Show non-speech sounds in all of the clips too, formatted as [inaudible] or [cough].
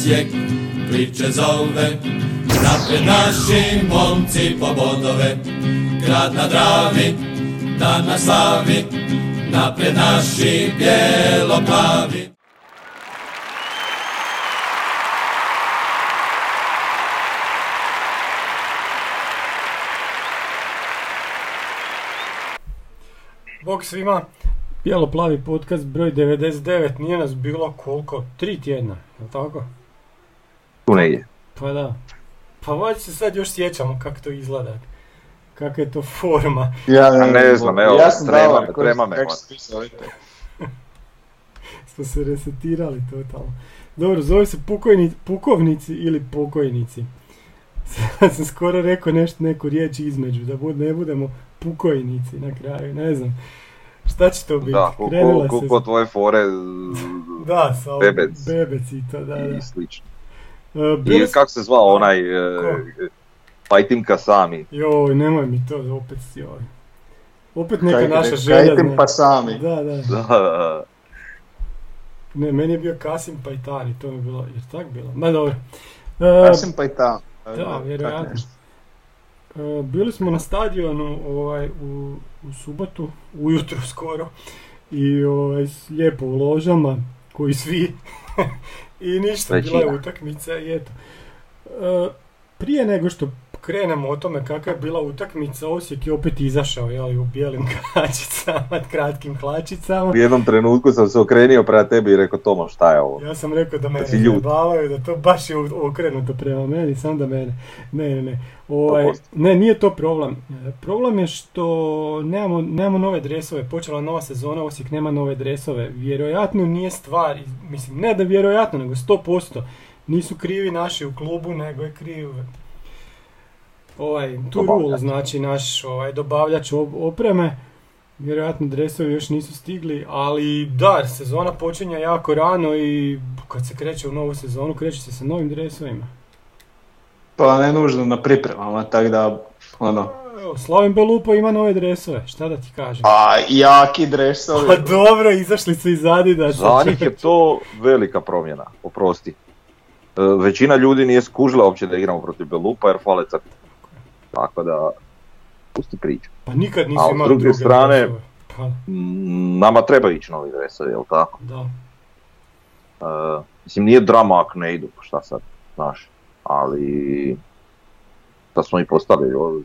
Osijek priče zove. Napred naši momci po bodove, grad na Dravi, dan na slavi. Napred naši bijelo-plavi. Bog svima, Bijelo plavi podcast broj 99, nije nas bilo koliko? Tri tjedna, je li tako? Tu negdje. Pa da. Pa valjda se sad još sjećamo kako to izgleda. Kakva je to forma. Ja A ne znam, evo, ja sam trema me, trema me, kako? [laughs] Smo se resetirali totalno. Dobro, zove se pukojni, pukovnici ili pokojnici. Sad sam skoro rekao nešto, neku riječ između, da bud, ne budemo pukojnici na kraju, ne znam. Šta će to biti? Da, Krenula koliko se- tvoje fore Da, sa Bebec. bebec i to, da, da. i slično. E, bili I kako se zvao onaj e, Pajtim Kasami. Joj, nemoj mi to opet, joj. Opet neka Kaj- naša želja. tim zna- pa. Da, da. Da, Ne, meni je bio Kasim Pajtani, to mi je bilo, jer tak bilo? Ma dobro. E, Ja sam pa i tamo. da, vjerojatno. e, bili smo na stadionu ovaj, u, u subotu, ujutro skoro, i ovaj, lijepo u ložama, koji svi, [laughs] i ništa, bila je Većina. utakmica i eto. E, prije nego što krenemo o tome kakva je bila utakmica, Osijek je opet izašao jeli, u bijelim [laughs] hlačicama, kratkim hlačicama. U jednom trenutku sam se okrenio prema tebi i rekao Tomo šta je ovo? Ja sam rekao da me si ljut. zajebavaju, da to baš je okrenuto prema meni, samo da mene. Ne, ne, ne. Ovaj, 100%. ne, nije to problem. Problem je što nemamo, nemamo nove dresove. Počela nova sezona, Osijek nema nove dresove. Vjerojatno nije stvar, mislim, ne da vjerojatno, nego 100%. Nisu krivi naši u klubu, nego je kriv ovaj, Turul, Dobavljač. znači naš ovaj, dobavljač op- opreme. Vjerojatno dresovi još nisu stigli, ali da, sezona počinje jako rano i kad se kreće u novu sezonu, kreće se sa novim dresovima. Pa ne nužno na pripremama, tako da, ono, Evo, Slavim Belupo ima nove dresove, šta da ti kažem? a jaki dresovi. Pa dobro, izašli su iz Adidasa. Za njih je to velika promjena, oprosti. E, Većina ljudi nije skužila uopće da igramo protiv Belupa jer fale crte. Tako da, pusti priču. Pa nikad s imali druge druge strane-. Pa, Mm, Nama treba ići novi dresovi, jel tako? da. E, mislim, nije drama ako ne idu, pa šta sad, znaš. Ali, da smo i postali o,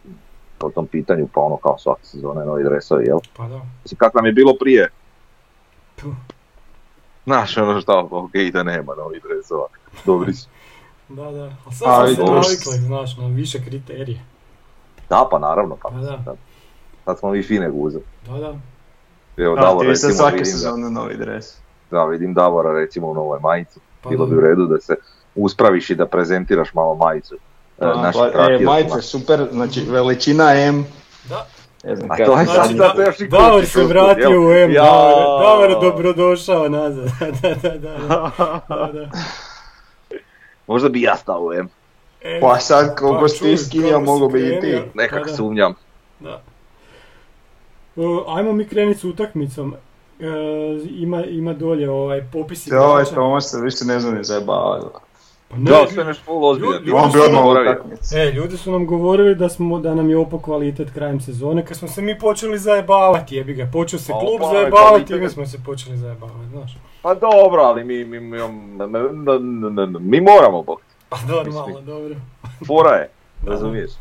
po tom pitanju, pa ono kao svake sezone novi dresovi, jel? Pa da. Mislim, kako nam je bilo prije, Puh. znaš ono šta, ok, da nema novih dresova, dobri su. [laughs] Da, da. A sad smo se navikli, znaš, na više kriterije. Da, pa naravno, pa Pa da. sad, sad smo mi fine guze. Da, da. Evo, A Davor, ti recimo, svake vidim da, sezone novi dres. da, vidim Davora recimo u novoj majici. Pa Bilo da. bi u redu da se uspraviš i da prezentiraš malo majicu. E, A, naših pa, e, majice super, znači veličina M. Da. Ne znam A to je sad, zato još i Davor se vratio jel? u M, Ja. Davor, Davor dobrodošao nazad. [laughs] da, da, da, da, [laughs] da, da. [laughs] Možda bi ja stao u M, E, Pa sad koliko pa ti kako mogu bi i ti. nekak da. sumnjam. Da. O, ajmo mi krenuti s utakmicom. E, ima, ima dolje ovaj popis To ovaj igrača. Tomo se više ne znam ni zajebavati. Pa ne, Da, sve nešto full ozbiljno. On bi odmah. E, ljudi su nam govorili da smo da nam je opo kvalitet krajem sezone, kad smo se mi počeli zajebavati, jebi ga. Počeo se klub opa, zajebavati i mi smo se počeli zajebavati, znaš. Pa dobro, ali mi, mi, mi, mi, mi moramo bok. Pa normalno, dobro. Fora je, razumiješ?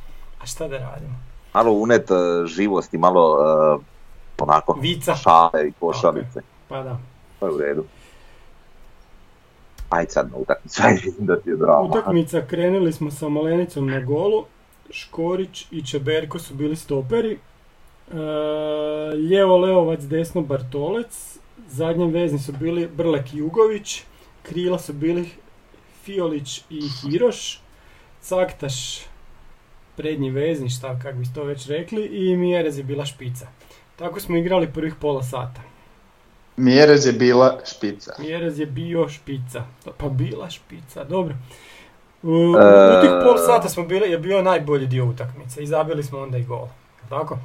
A šta da radimo? Malo unet e, živosti, malo e, onako Vica. šale i košalice. Pa da. To je u redu. Ajde sad na utakmicu, [laughs] da ti je drama. Utakmica krenuli smo sa Malenicom na golu. Škorić i Čeberko su bili stoperi. E, lijevo Leovac, desno Bartolec. Zadnji vezni su bili Brlek i Jugović. Krila su bili Fiolić i Hiroš. Caktaš, prednji vezni, šta kako bi to već rekli. I Mjerez je bila špica. Tako smo igrali prvih pola sata. Mjerez je bila špica. Mjerez je bio špica. Pa bila špica, dobro. U, u tih pol sata smo bili, je bio najbolji dio utakmice i zabili smo onda i gol. Tako?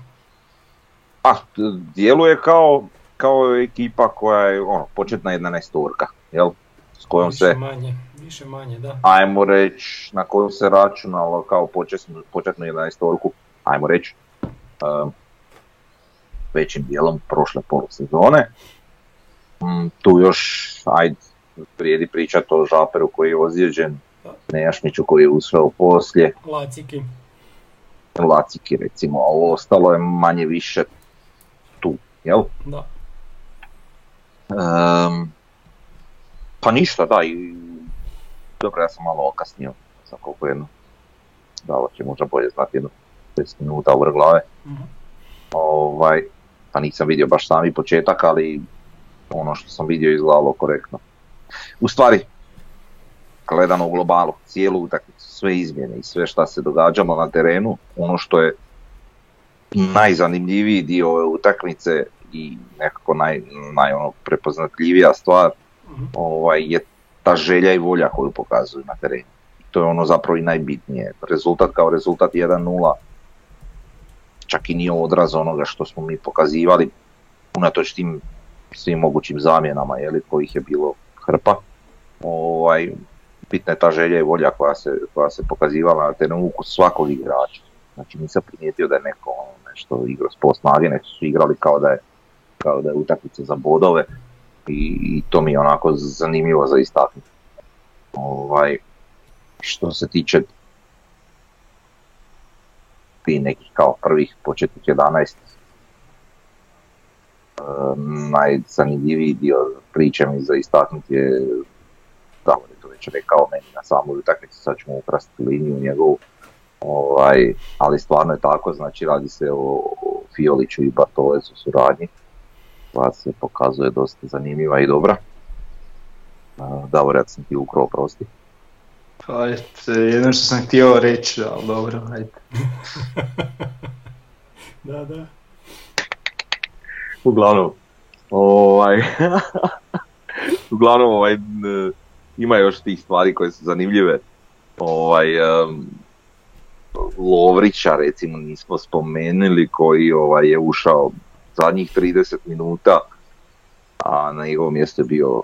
A, djeluje kao kao ekipa koja je ono, početna 11 turka, jel? S kojom više se, manje, više manje, da. ajmo reći, na koju se računalo kao početnu, početnu 11 torku, ajmo reći, um, većim dijelom prošle polusezone. Mm, tu još, ajde, vrijedi pričati o Žaperu koji je ozlijeđen, Nejašmiću koji je ušao poslije, Laciki. Laciki recimo, a ovo ostalo je manje više tu, jel? Da. Ehm, pa ništa, da, i dobro, ja sam malo okasnio, sa koliko jedno, da, ovo će možda bolje znati jedno 10 minuta u glave. Mhm. Ovaj, pa nisam vidio baš sami početak, ali ono što sam vidio izgledalo korektno. U stvari, gledano u globalu, cijelu utakmicu, sve izmjene i sve šta se događalo na terenu, ono što je najzanimljiviji dio ove utakmice i nekako naj, naj ono, prepoznatljivija stvar Mhm. ovaj, je ta želja i volja koju pokazuju na terenu. To je ono zapravo i najbitnije. Rezultat kao rezultat 1-0 čak i nije odraz onoga što smo mi pokazivali unatoč tim svim mogućim zamjenama jeli, kojih je bilo hrpa. Ovaj, bitna je ta želja i volja koja se, koja se pokazivala na terenu kod svakog igrača. Znači nisam primijetio da je neko ono, nešto igrao s snage, nego su igrali kao da je, kao da je utakmica za bodove i, i to mi je onako zanimljivo za istaknuti. Ovaj, što se tiče ti nekih kao prvih početnih 11 e, najzanimljiviji dio priče mi za istaknuti je Davor je to već rekao meni na samoj utakmici, sad ćemo ukrasti liniju njegovu, ovaj, ali stvarno je tako, znači radi se o, Fioliću i Bartolezu suradnji, koja se pokazuje dosta zanimljiva i dobra. E, Davor, ja sam ti ukrao, prosti. Pa jedno što sam htio reći, ali dobro, ajde. [laughs] Da, da. Uglavnom, ovaj, [laughs] uglavnom ovaj, ima još tih stvari koje su zanimljive. Ovaj, em, Lovrića recimo nismo spomenuli koji ovaj, je ušao zadnjih 30 minuta, a na njegovom mjestu je bio uh,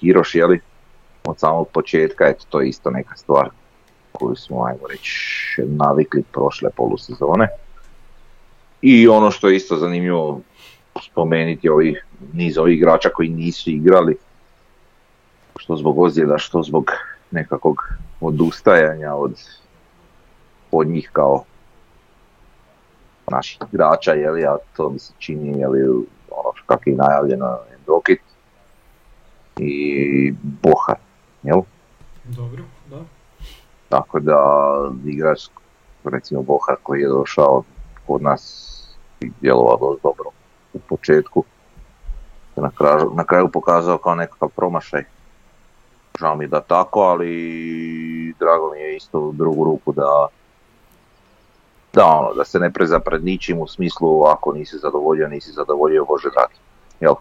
Hiroš, jeli? Od samog početka, eto to je isto neka stvar koju smo, ajmo reći, navikli prošle polusezone. I ono što je isto zanimljivo spomenuti ovih, niz ovih igrača koji nisu igrali, što zbog ozljeda, što zbog nekakvog odustajanja od, od njih kao naših igrača, jeli, a to mi se čini, jeli, ono što kako je i najavljeno, Endokit i Bohar, jel? Dobro, da. Tako da igrač, recimo Bohar koji je došao kod nas i djelovao dobro u početku, na kraju, na kraju pokazao kao nekakav promašaj. Žao mi je da tako, ali drago mi je isto u drugu ruku da da ono, da se ne preza pred ničim u smislu ako nisi zadovoljio, nisi zadovoljio, Bože dragi. Jel?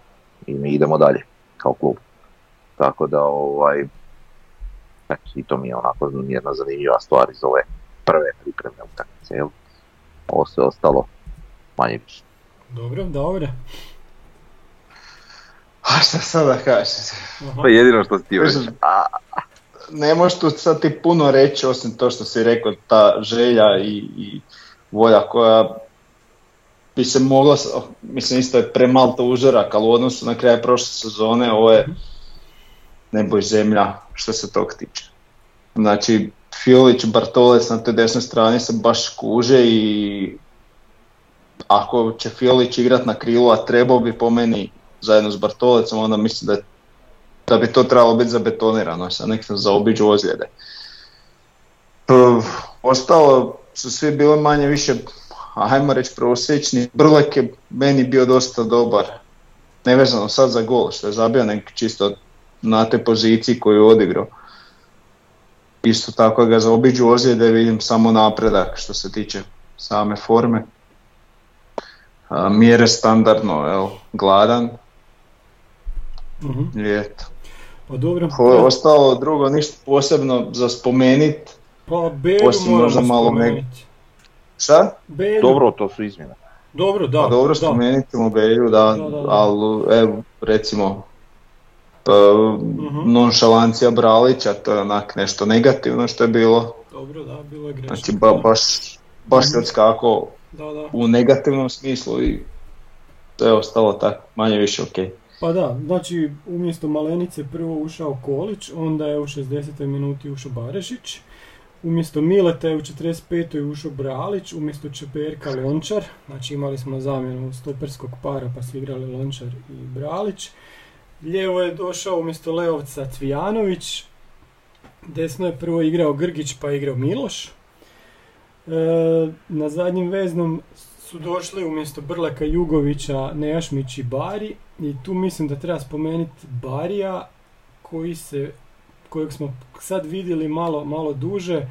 I mi idemo dalje, kao klub. Tako da, ovaj, eto, i to mi je onako jedna zanimljiva stvar iz ove prve pripremne utakmice, jel? Ovo sve ostalo manje više. Dobro, dobro. A šta sad da kažeš? Je jedino što ti reći. A, ne možeš tu sad ti puno reći osim to što si rekao, ta želja i, i volja koja bi se mogla, mislim isto je premal to uzorak, ali u odnosu na kraj prošle sezone ovo je nebo i zemlja što se tog tiče. Znači, Fiolić, Bartolec na toj desnoj strani se baš kuže i ako će Fiolić igrat na krilu, a trebao bi po meni zajedno s Bartolecom, onda mislim da je da bi to trebalo biti zabetonirano, sad nek se zaobiđu ozljede. Ostalo su svi bili manje više, ajmo reći prosječni. Brlek je meni bio dosta dobar, nevezano sad za gol što je zabio nek čisto na te poziciji koju je odigrao. Isto tako ga zaobiđu ozljede, vidim samo napredak što se tiče same forme. Mjere standardno, evo, gladan Mhm. i eto. Pa dobro. Ostalo drugo ništa posebno za spomenit. Pa Beru osim možda malo spomenuti. Šta? Beru. dobro, to su izmjene. Dobro, da. Pa dobro, da. spomenut ćemo Belju, da, Da, da, da. ali evo, recimo, pa, Mhm. nonšalancija Bralića, to je onak nešto negativno što je bilo. Dobro, da, bilo je grešno. Znači, ba, baš, baš Mhm. skako Da, da. u negativnom smislu i to je ostalo tako, manje više ok. Pa da, znači umjesto Malenice prvo ušao Kolić, onda je u 60. minuti ušao Barešić, umjesto Mileta je u 45. ušao Bralić, umjesto Čeperka Lončar, znači imali smo zamjenu stoperskog para pa su igrali Lončar i Bralić. Lijevo je došao umjesto Leovca Cvijanović, desno je prvo igrao Grgić pa igrao Miloš. E, na zadnjem veznom su došli umjesto Brleka Jugovića Nejašmić i Bari i tu mislim da treba spomenuti Barija koji se, kojeg smo sad vidjeli malo, malo duže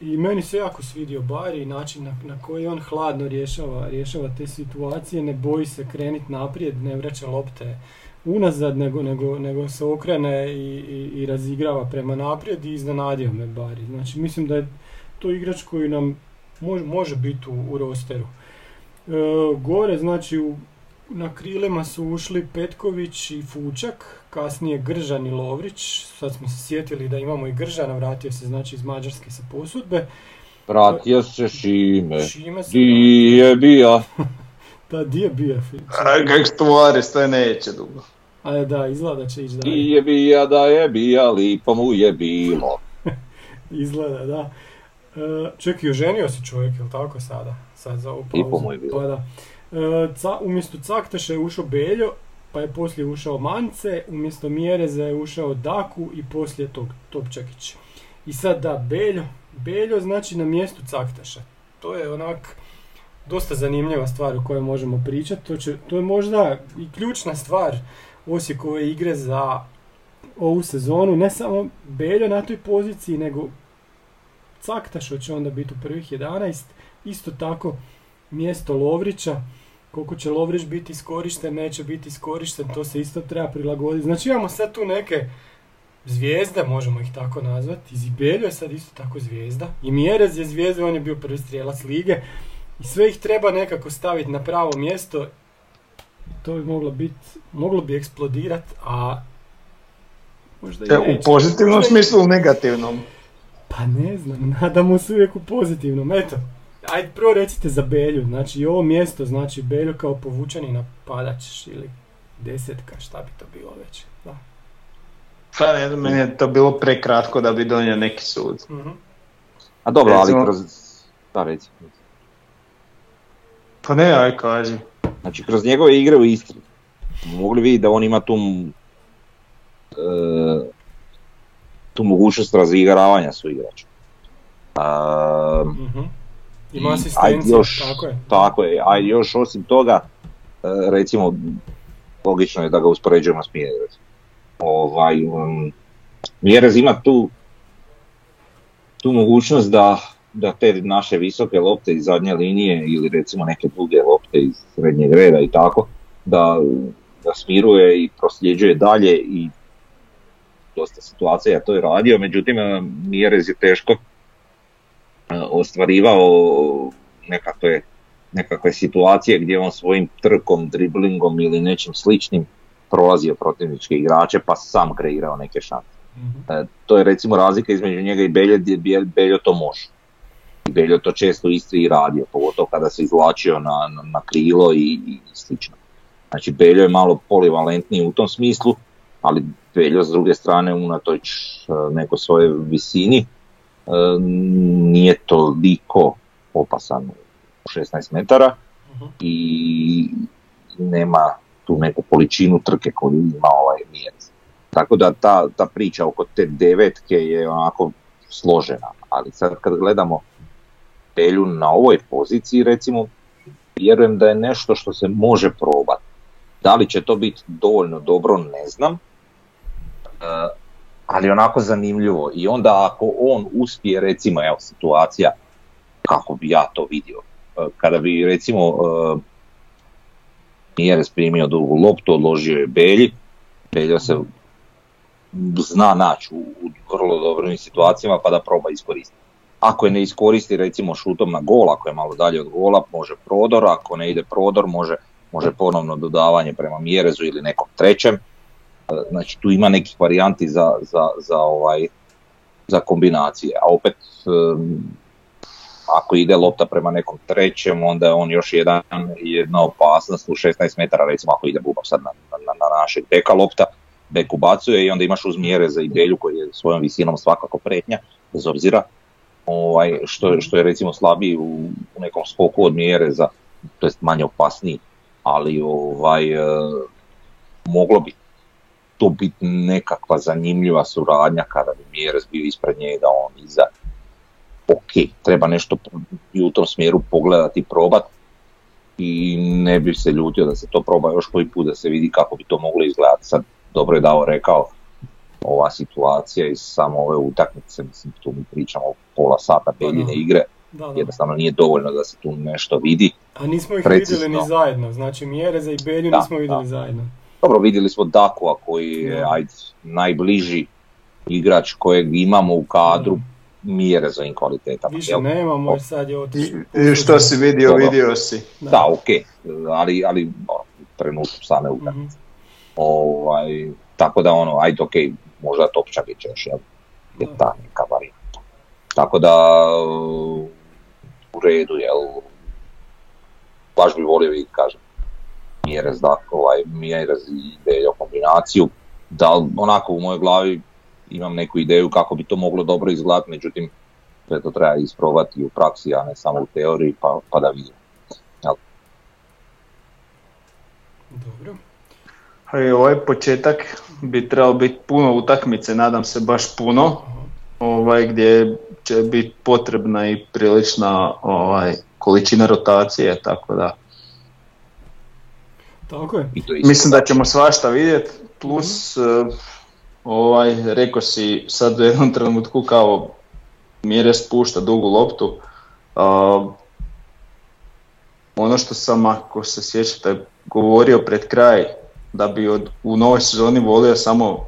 i meni se jako svidio Bari i način na, na koji on hladno rješava, rješava te situacije, ne boji se kreniti naprijed, ne vraća lopte unazad, nego, nego, nego se okrene i, i, i razigrava prema naprijed i iznenadio me Bari. Znači mislim da je to igrač koji nam može, može biti u, u rosteru. E, gore, znači, u, na krilima su ušli Petković i Fučak, kasnije Gržan i Lovrić. Sad smo se sjetili da imamo i Gržana, vratio se znači iz Mađarske sa posudbe. Vratio se Šime. Šime su... Di je bija? [laughs] Da, di je bio? A kak stvari, to neće dugo. A da, izgleda da će ići Di dalje. je bija da je bija, lipo mu je bilo. [laughs] Izgleda, da. E, čekaj, oženio se čovjek, jel tako sada? Sad za ovu pauzu. mu je bilo. Pa da. E, ca, umjesto Caktaša je ušao Beljo, pa je poslije ušao Mance, umjesto Mjereza je ušao Daku i poslije tog Topčakić. I sad da, Beljo, Beljo znači na mjestu Caktaša. To je onak dosta zanimljiva stvar o kojoj možemo pričati. To, će, to je možda i ključna stvar Osijekove igre za ovu sezonu. Ne samo Beljo na toj poziciji, nego Caktaš će onda biti u prvih 11. Isto tako mjesto Lovrića. Koliko će Lovrić biti iskorišten, neće biti iskorišten, to se isto treba prilagoditi. Znači imamo sad tu neke zvijezde, možemo ih tako nazvati. Izibeljo je sad isto tako zvijezda. I Mjerez je zvijezda, on je bio prvi strijelac lige. I sve ih treba nekako staviti na pravo mjesto. To bi moglo biti, moglo bi eksplodirat, a možda i E, u pozitivnom Možda smislu, u negativnom. Pa ne znam, [laughs] nadamo se uvijek u pozitivnom. Eto, ajde prvo recite za Belju. Znači i ovo mjesto, znači Belju kao povučeni napadač ili desetka, šta bi to bilo već. Da. Pa ne znam, meni je to bilo prekratko da bi donio neki sud. Mhm. A dobro, ali kroz... Da, reci. Pa ne, aj kaži. Znači, kroz njegove igre u Istri, mogli vidjeti da on ima tu, e, tu mogućnost razigravanja svojih igrača. A, Mhm. Ima asistenciju, tako je. Tako je, a još osim toga, e, recimo, logično je da ga uspoređujemo s Mjerez. Ovaj, um, Mjerez ima tu, tu mogućnost da, da te naše visoke lopte iz zadnje linije ili recimo neke druge lopte iz srednjeg reda i tako, da, da smiruje i prosljeđuje dalje i dosta situacija to je radio, međutim e, Mjerez je teško ostvarivao nekakve, nekakve situacije gdje on svojim trkom, driblingom ili nečim sličnim prolazio protivničke igrače pa sam kreirao neke šanse. Mhm. E, to je recimo razlika između njega i Belje gdje Bel- Beljo to može. I Beljo to često u Istri i radio, pogotovo kada se izvlačio na, na, na krilo i, i slično. Znači Beljo je malo polivalentniji u tom smislu, ali Beljo s druge strane unatoč e, nekoj svojoj visini e, nije toliko opasan u 16 metara Mhm. i nema tu neku količinu trke koju ima ovaj Mjerez. Tako da ta, ta priča oko te devetke je onako složena, ali sad kad gledamo Belju na ovoj poziciji recimo, vjerujem da je nešto što se može probati. Da li će to biti dovoljno dobro, ne znam, E, ali onako zanimljivo. I onda ako on uspije, recimo, evo situacija, kako bi ja to vidio, E, kada bi recimo e, Mjerez primio dugu loptu, odložio je Belji, Beljo se zna naći u, u vrlo dobrim situacijama pa da proba iskoristiti. ako je ne iskoristi recimo šutom na gol, ako je malo dalje od gola, može prodor, ako ne ide prodor, može, može ponovno dodavanje prema Mjerezu ili nekom trećem. Znači tu ima nekih varijanti za, za, za, ovaj, za kombinacije, a opet ako ide lopta prema nekom trećem, onda je on još jedan, jedna opasnost u 16 metara, recimo ako ide Bubav sad na, na, na našeg beka lopta, bek ubacuje i onda imaš uz mjere za Ibelju koji je svojom visinom svakako pretnja, bez obzira ovaj, što, što je recimo slabiji u, u nekom skoku od mjere za, to jest manje opasniji, ali ovaj, e, moglo bi to biti nekakva zanimljiva suradnja kada bi Mjerez bio ispred njega, on iza. Ok, treba nešto i u tom smjeru pogledati i probat i ne bi se ljutio da se to proba još koji put da se vidi kako bi to moglo izgledati. Sad dobro je Dao rekao, ova situacija iz samo ove utakmice, mislim tu mi pričamo pola sata beljine da. igre, Da, da. jednostavno nije dovoljno da se tu nešto vidi. A nismo ih Precizno. vidjeli ni zajedno, znači Mjereza i Belju Da, nismo vidjeli da. zajedno. Dobro, vidjeli smo Dakua koji je Da. ajde, najbliži igrač kojeg imamo u kadru mjere za ovim kvalitetama. Više jel? nemamo jer sad je I, otišao. i što si vidio, Dobro. vidio si. Da, ok, ali, ali ono, u trenutku same utakmice. Mhm. Ovaj, tako da ono, ajde ok, možda Topčagić još, jel? Je Da. ta neka varijanta. Tako da u redu, jel? Baš bi volio i kažem, Mjerez, dakle, ovaj, Mjerez i Beljo kombinaciju. Da li onako u mojoj glavi imam neku ideju kako bi to moglo dobro izgledati, međutim sve to treba isprobati u praksi, a ne samo u teoriji, pa, pa da vidimo. Dobro. A i ovaj početak bi trebao biti puno utakmice, nadam se baš puno, ovaj, gdje će biti potrebna i prilična ovaj, količina rotacije, tako da Tako je. I to je isto mislim da ćemo svašta vidjeti, plus eh, ovaj, rekao si sad u jednom trenutku kao mjere spušta dugu loptu, a, ono što sam, ako se sjećate, govorio pred kraj, da bi od, u novoj sezoni volio samo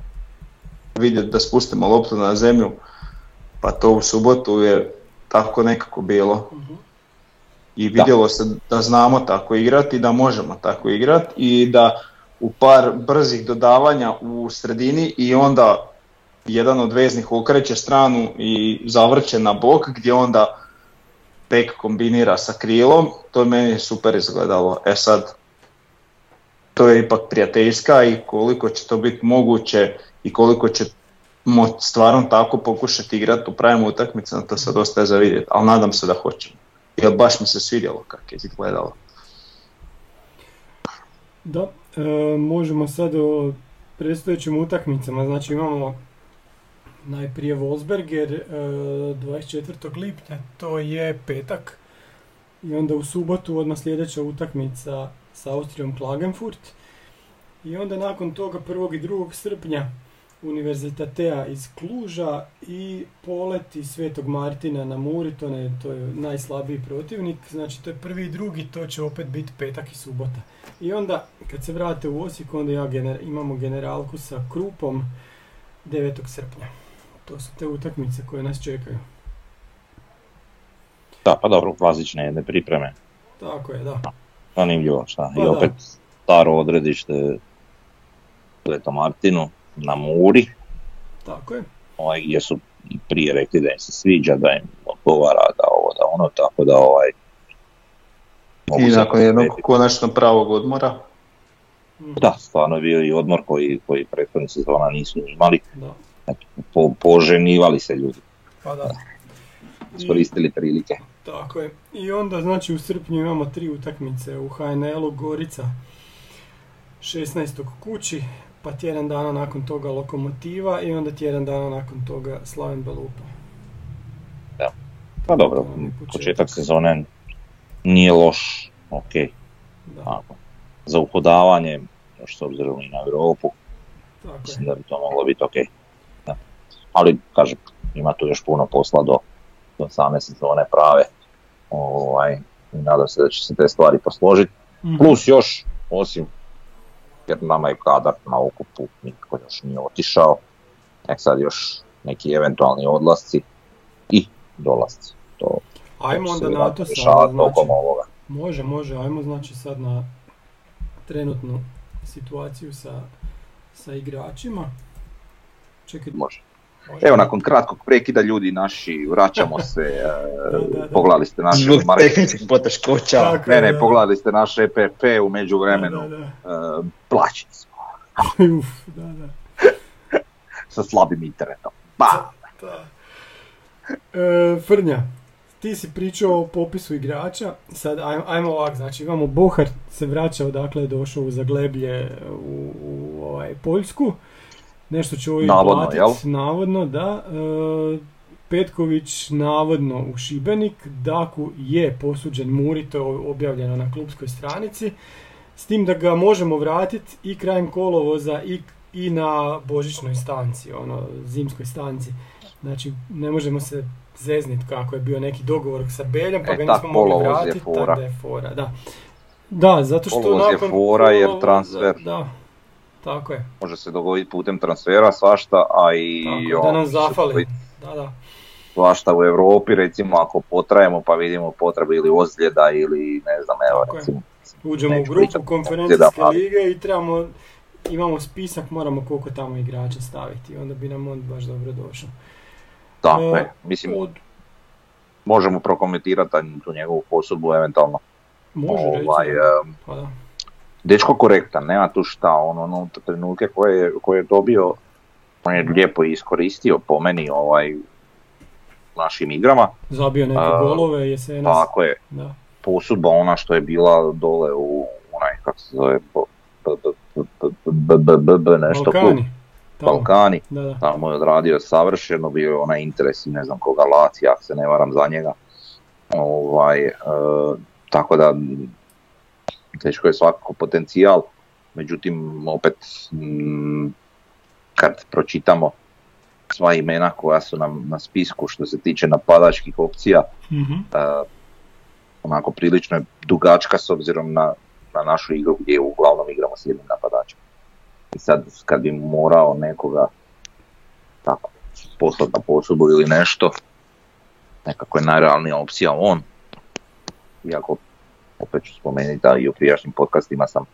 vidjeti da spustimo loptu na zemlju, pa to u subotu je tako nekako bilo. Mhm. I vidjelo se da znamo tako igrati, da možemo tako igrati i da u par brzih dodavanja u sredini i onda jedan od veznih okreće stranu i zavrće na bok gdje onda bek kombinira sa krilom, to je meni super izgledalo. E sad, to je ipak prijateljska i koliko će to biti moguće i koliko će stvarno tako pokušati igrati u pravim utakmicama, to sad ostaje za vidjeti, ali nadam se da hoćemo. Jer baš mi se svidjelo kako je izgledalo. Da, e, možemo sad o predstojećim utakmicama, znači imamo najprije Wolfsberger e, 24. lipnja, to je petak, i onda u subotu odmah sljedeća utakmica s Austrijom Klagenfurt, i onda nakon toga 1. i 2. srpnja Univerzitatea iz Kluža i polet iz Svetog Martina na Muri, to, ne, to je najslabiji protivnik, znači to je prvi i drugi, to će opet biti petak i subota. I onda, kad se vrate u Osijek, onda ja gener- imamo generalku sa Krupom 9. srpnja. To su te utakmice koje nas čekaju. Da, pa dobro, klasične jedne pripreme. Tako je, da. Zanimljivo, šta. Pa I da. opet staro odredište Sveto Martinu na Muri, Tako je. ovaj, gdje su prije rekli da im se sviđa, da im odgovara, da ovo, da ono, tako da ovaj... mogu I nakon jednog konačno pravog odmora. Mhm. Da, stvarno je bio i odmor koji, koji prethodnih sezona nisu imali. Da. Po, poženivali se ljudi, Pa da. I, iskoristili prilike. tako je. I onda, znači, u srpnju imamo tri utakmice u HNL-u Gorica 16. kući, pa tjedan dana nakon toga Lokomotiva i onda tjedan dana nakon toga Slaven Belupa. Pa dobro, je početak. početak sezone nije loš, ok, Da, Tako. za uhodavanje, još s obzirom i na Europu, tako je. mislim da bi to moglo biti ok. Da. Ali, kažem, ima tu još puno posla do, do same sezone prave. Ovaj, nadam se da će se te stvari posložiti. Mhm. Plus još, osim, jer nama je kadar na okupu, nitko još nije otišao, e sad još neki eventualni odlasci i dolasci. To, Ajmo onda na to sada, znači, ovoga. može, može, ajmo znači sad na trenutnu situaciju sa, sa igračima. Čekaj, Može. Evo, nakon kratkog prekida ljudi naši, vraćamo se, [laughs] e, Da, da, da. pogledali ste naše Zbog tehničkih poteškoća. Ne, ne, da. pogledali ste naš EPP u međuvremenu, da. e, plaćeni smo [laughs] Uf, da, da. [laughs] sa slabim internetom. Pa, Da. E, Frnja, ti si pričao o popisu igrača, sad ajmo, ajmo ovak, znači imamo Bohar se vraća odakle je došao u Zagleblje u, u ovaj, Poljsku, nešto će ovi Navodno, platit, jel? navodno, da. E, Petković navodno u Šibenik, Daku je posuđen Muri, to je objavljeno na klubskoj stranici, s tim da ga možemo vratiti i krajem kolovoza i, i na božićnoj stanci, ono, zimskoj stanci. Znači, ne možemo se zezniti kako je bio neki dogovor sa Beljom, pa E, ga tak nismo mogli kolovoz je vratiti, tako da je fora, da. Da, zato što Kolovoz je nakon fora jer transfer. Da, tako je. može se dogoditi putem transfera svašta, a i Tako je, da ono, nam zafali. Da, da. svašta u Europi, recimo ako potrajemo pa vidimo potrebe ili ozljeda ili ne znam, evo Tako je. recimo. Uđemo u grupu konferencijske lige i trebamo, imamo spisak, moramo koliko tamo igrača staviti, onda bi nam on baš dobro došao. Tako E, je, mislim, Od, možemo prokomentirati tu njegovu posudbu eventualno. može ovaj, reći, em, pa da. Dečko korektan, nema tu šta, ono, ono trenutke koje, je- koje je dobio, on je lijepo iskoristio po meni ovaj, našim igrama, Zabio neke A, golove jesenas. tako je, Da. posudba ona što je bila dole u onaj, kako se zove, nešto Balkani. Balkani, Da, da. tamo je odradio savršeno, bio je onaj interes i ne znam koga Laci, ako se ne varam za njega. Ovaj, e, tako da teško je svakako potencijal, međutim opet mm, kad pročitamo sva imena koja su nam na spisku što se tiče napadačkih opcija, Mhm. e, onako prilično je dugačka s obzirom na, na našu igru gdje uglavnom igramo s jednim napadačem. I sad kad bi morao nekoga tako poslati na posudbu ili nešto, nekako je najrealnija opcija on. Iako opet ću spomenuti da i u prijašnjim podcastima sam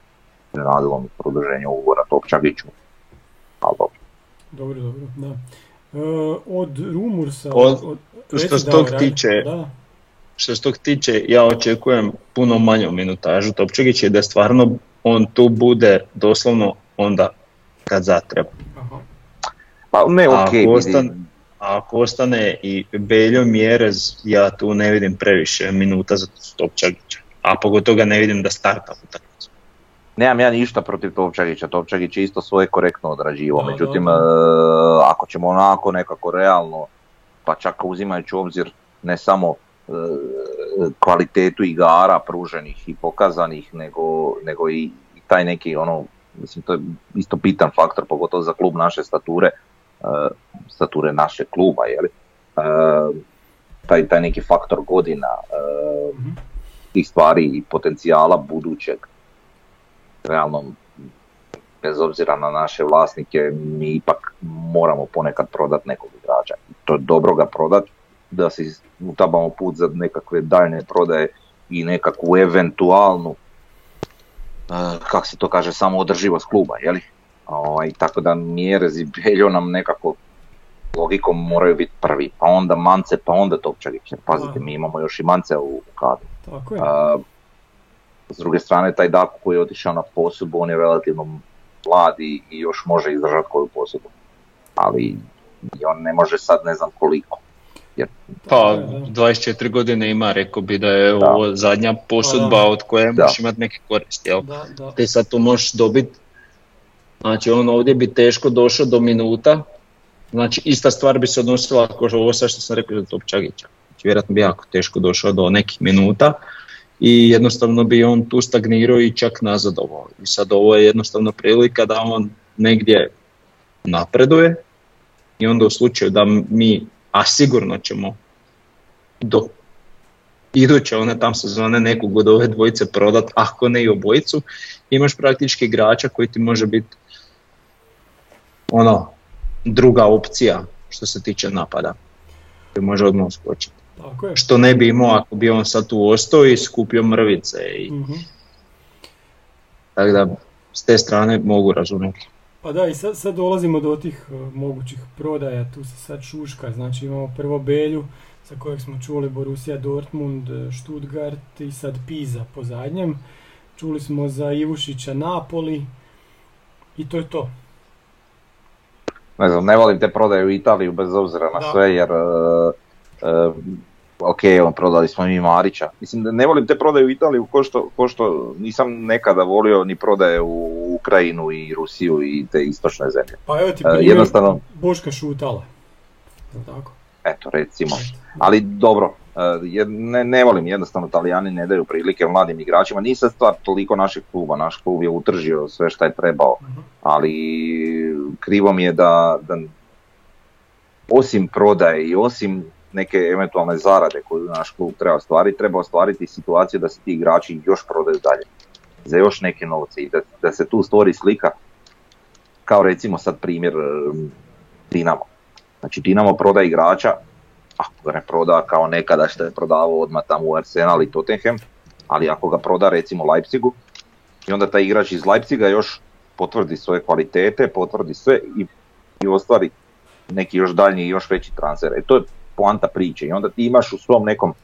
prenadilo mi produženje ugovora Topčagiću. Ali dobro. Dobro, dobro, da. E, od Rumursa... Od- reci, što se da, tog tiče, Da, Što se tog tiče, ja očekujem puno manju minutažu Topčagić i da stvarno on tu bude doslovno onda kad zatreba. aha. Pa ne, ok, ako ostane- A ako ostane i Beljo Mjerez, ja tu ne vidim previše minuta za Topčagića. A pogotovo ga ne vidim da starta utakmicu. Nemam ja ništa protiv Topčagića, Topčagić je isto svoje korektno odrađivo, međutim da, da. e, ako ćemo onako nekako realno, pa čak uzimajući u obzir ne samo e, kvalitetu igara pruženih i pokazanih, nego, nego i, taj neki ono, mislim to je isto bitan faktor, pogotovo za klub naše stature, e, stature naše kluba, jeli? Taj, taj neki faktor godina, Mhm. Tih stvari i potencijala budućeg realno bez obzira na naše vlasnike mi ipak moramo ponekad prodat nekog igrača. To je dobro ga prodat da si utabamo put za nekakve daljne prodaje i nekakvu eventualnu kako se to kaže, samo održivost kluba, jeli? Ovaj, tako da Mjerez i Beljo nam nekako logikom moraju biti prvi, pa onda Mance, pa onda Topčagić. Pazite, mi imamo još i Mance u, u kadru. Tako je. A, s druge strane, taj Daku koji je otišao na posubu, on je relativno mlad i još može izdržati koju posubu. Ali i on ne može sad ne znam koliko. Jer Pa, Tako je, da. 24 godine ima, rekao bi da je Da. ovo zadnja posudba Pa od koje Da. možeš imati neke koristi, jel? Da, da. Ti sad tu možeš dobiti, znači on ovdje bi teško došao do minuta, znači ista stvar bi se odnosila ako ovo sad što sam rekao za Topčagića. Znači vjerojatno bi jako teško došao do nekih minuta i jednostavno bi on tu stagnirao i čak nazadovao. I sad ovo je jednostavno prilika da on negdje napreduje i onda u slučaju da mi, a sigurno ćemo do iduće one tam sezone nekog od ove dvojice prodat, ako ne i obojicu, imaš praktički igrača koji ti može biti ono, druga opcija što se tiče napada. može odmah uskočiti. Tako je. Što ne bi imao ako bi on sad tu ostao i skupio mrvice. I, Mhm. Tako da s te strane mogu razumjeti. Pa da, i sad, sad dolazimo do tih e, mogućih prodaja, tu se sad šuška, znači imamo prvo Belju, za kojeg smo čuli Borussia Dortmund, e, Stuttgart i sad Pisa po zadnjem. Čuli smo za Ivušića Napoli i to je to. ne znam, ne volim te prodaje u Italiju bez obzira na Da. sve jer uh, ok, on prodali smo i Marića. Mislim da ne volim te prodaje u Italiju ko što, ko što nisam nekada volio ni prodaje u Ukrajinu i Rusiju i te istočne zemlje. Pa evo ti E, primjer jednostavno- Boška Šutala. Tako? Eto recimo. Ali dobro, uh, jer ne, ne volim jednostavno Talijani ne daju prilike mladim igračima. Nije sad stvar toliko našeg kluba, naš klub je utržio sve što je trebao. Mhm. ali krivo mi je da, da osim prodaje i osim neke eventualne zarade koju naš klub treba ostvariti, treba ostvariti situaciju da se ti igrači još prodaju dalje za još neke novce i da, da se tu stvori slika kao recimo sad primjer em, Dinamo. Znači Dinamo proda igrača, ako ga ne proda kao nekada što je prodavao odmah tamo u Arsenal i Tottenham, ali ako ga proda recimo Leipzigu i onda taj igrač iz Leipziga još potvrdi svoje kvalitete, potvrdi sve i, i ostvari neki još daljnji i još veći transfer. E to je poanta priče i onda ti imaš u svom nekom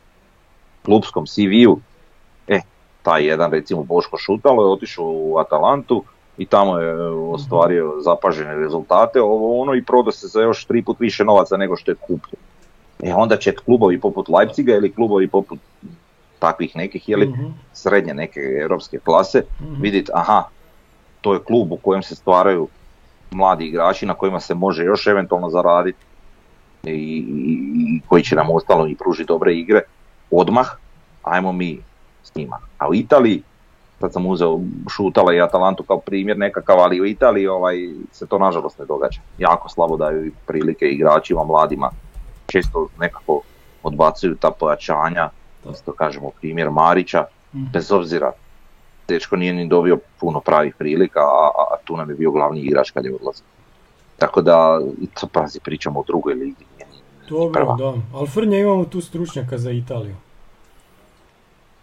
klubskom CV-u, e, taj jedan recimo Boško Šutalo je otišao u Atalantu i tamo je e, ostvario zapažene rezultate, ovo ono i prodao se za još tri put više novaca nego što je kupio. E onda će klubovi poput Leipziga ili klubovi poput takvih nekih ili Mhm, srednje neke europske klase mhm. vidjeti aha, to je klub u kojem se stvaraju mladi igrači na kojima se može još eventualno zaraditi i, i- i koji će nam ostalo i pružiti dobre igre odmah, ajmo mi s njima. A u Italiji, sad sam uzeo Šutala i Atalantu kao primjer nekakav, ali u Italiji ovaj, se to nažalost ne događa. Jako slabo daju prilike igračima, mladima, često nekako odbacuju ta pojačanja, isto kažemo primjer Marića, Mhm. bez obzira dečko nije ni dobio puno pravih prilika, a, a- tu nam je bio glavni igrač kad je odlazio. Tako da, to pazi, pričamo o drugoj ligi. Dobro, prva. da. Ali Frnja imamo tu stručnjaka za Italiju.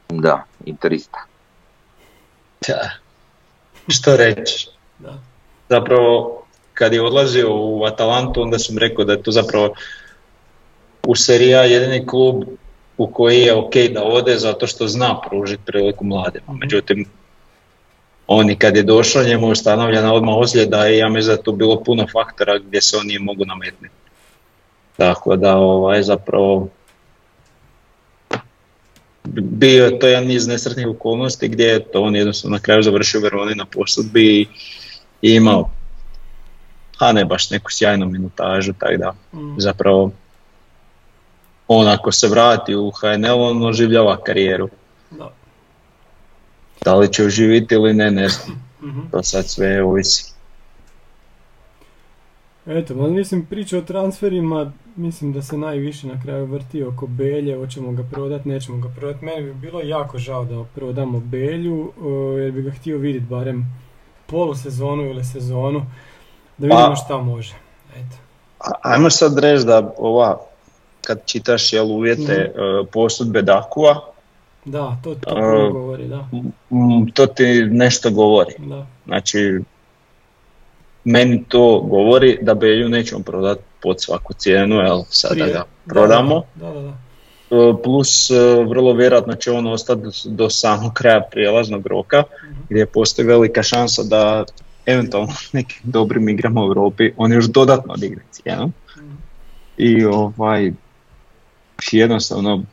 Da, interista. Da. Što reći? Da. Zapravo, kad je odlazio u Atalantu, onda sam rekao da je to zapravo u Serie A jedini klub u koji je ok da ode zato što zna pružiti priliku mladima. Međutim, on i kad je došao, njemu je ustanovljena odmah ozljeda i ja mislim da je tu bilo puno faktora gdje se on nije mogu nametnuti. Tako da ovaj zapravo bio je to jedan niz nesretnih okolnosti gdje je to on jednostavno na kraju završio Veroni na posudbi i, i imao a ne baš neku sjajnu minutažu, tako da Mhm. zapravo on ako se vrati u HNL on oživljava karijeru. Da. Da li će oživiti ili ne, ne znam. Mhm. To sad sve ovisi. Eto, ma mislim priča o transferima, mislim da se najviše na kraju vrti oko Belje, hoćemo ga prodat, nećemo ga prodat. Meni bi bilo jako žao da prodamo Belju, o, jer bi ga htio vidjeti barem polusezonu ili sezonu, da vidimo Pa- šta može. Eto. A- Ajmo sad reći da ova, kad čitaš jel, uvjete e, posudbe Dakua, Da, to, to puno govori, da. to ti nešto govori. da. Znači, meni to govori da Belju nećemo prodati pod svaku cijenu, jel sada ga prodamo. Da, da, da. E, Plus, e, vrlo vjerojatno će on ostati do, samog kraja prijelaznog roka, gdje postoji velika šansa da eventualno [laughs] nekim dobrim igrama u Europi on još dodatno odigra cijenu. Mhm. I ovaj, jednostavno,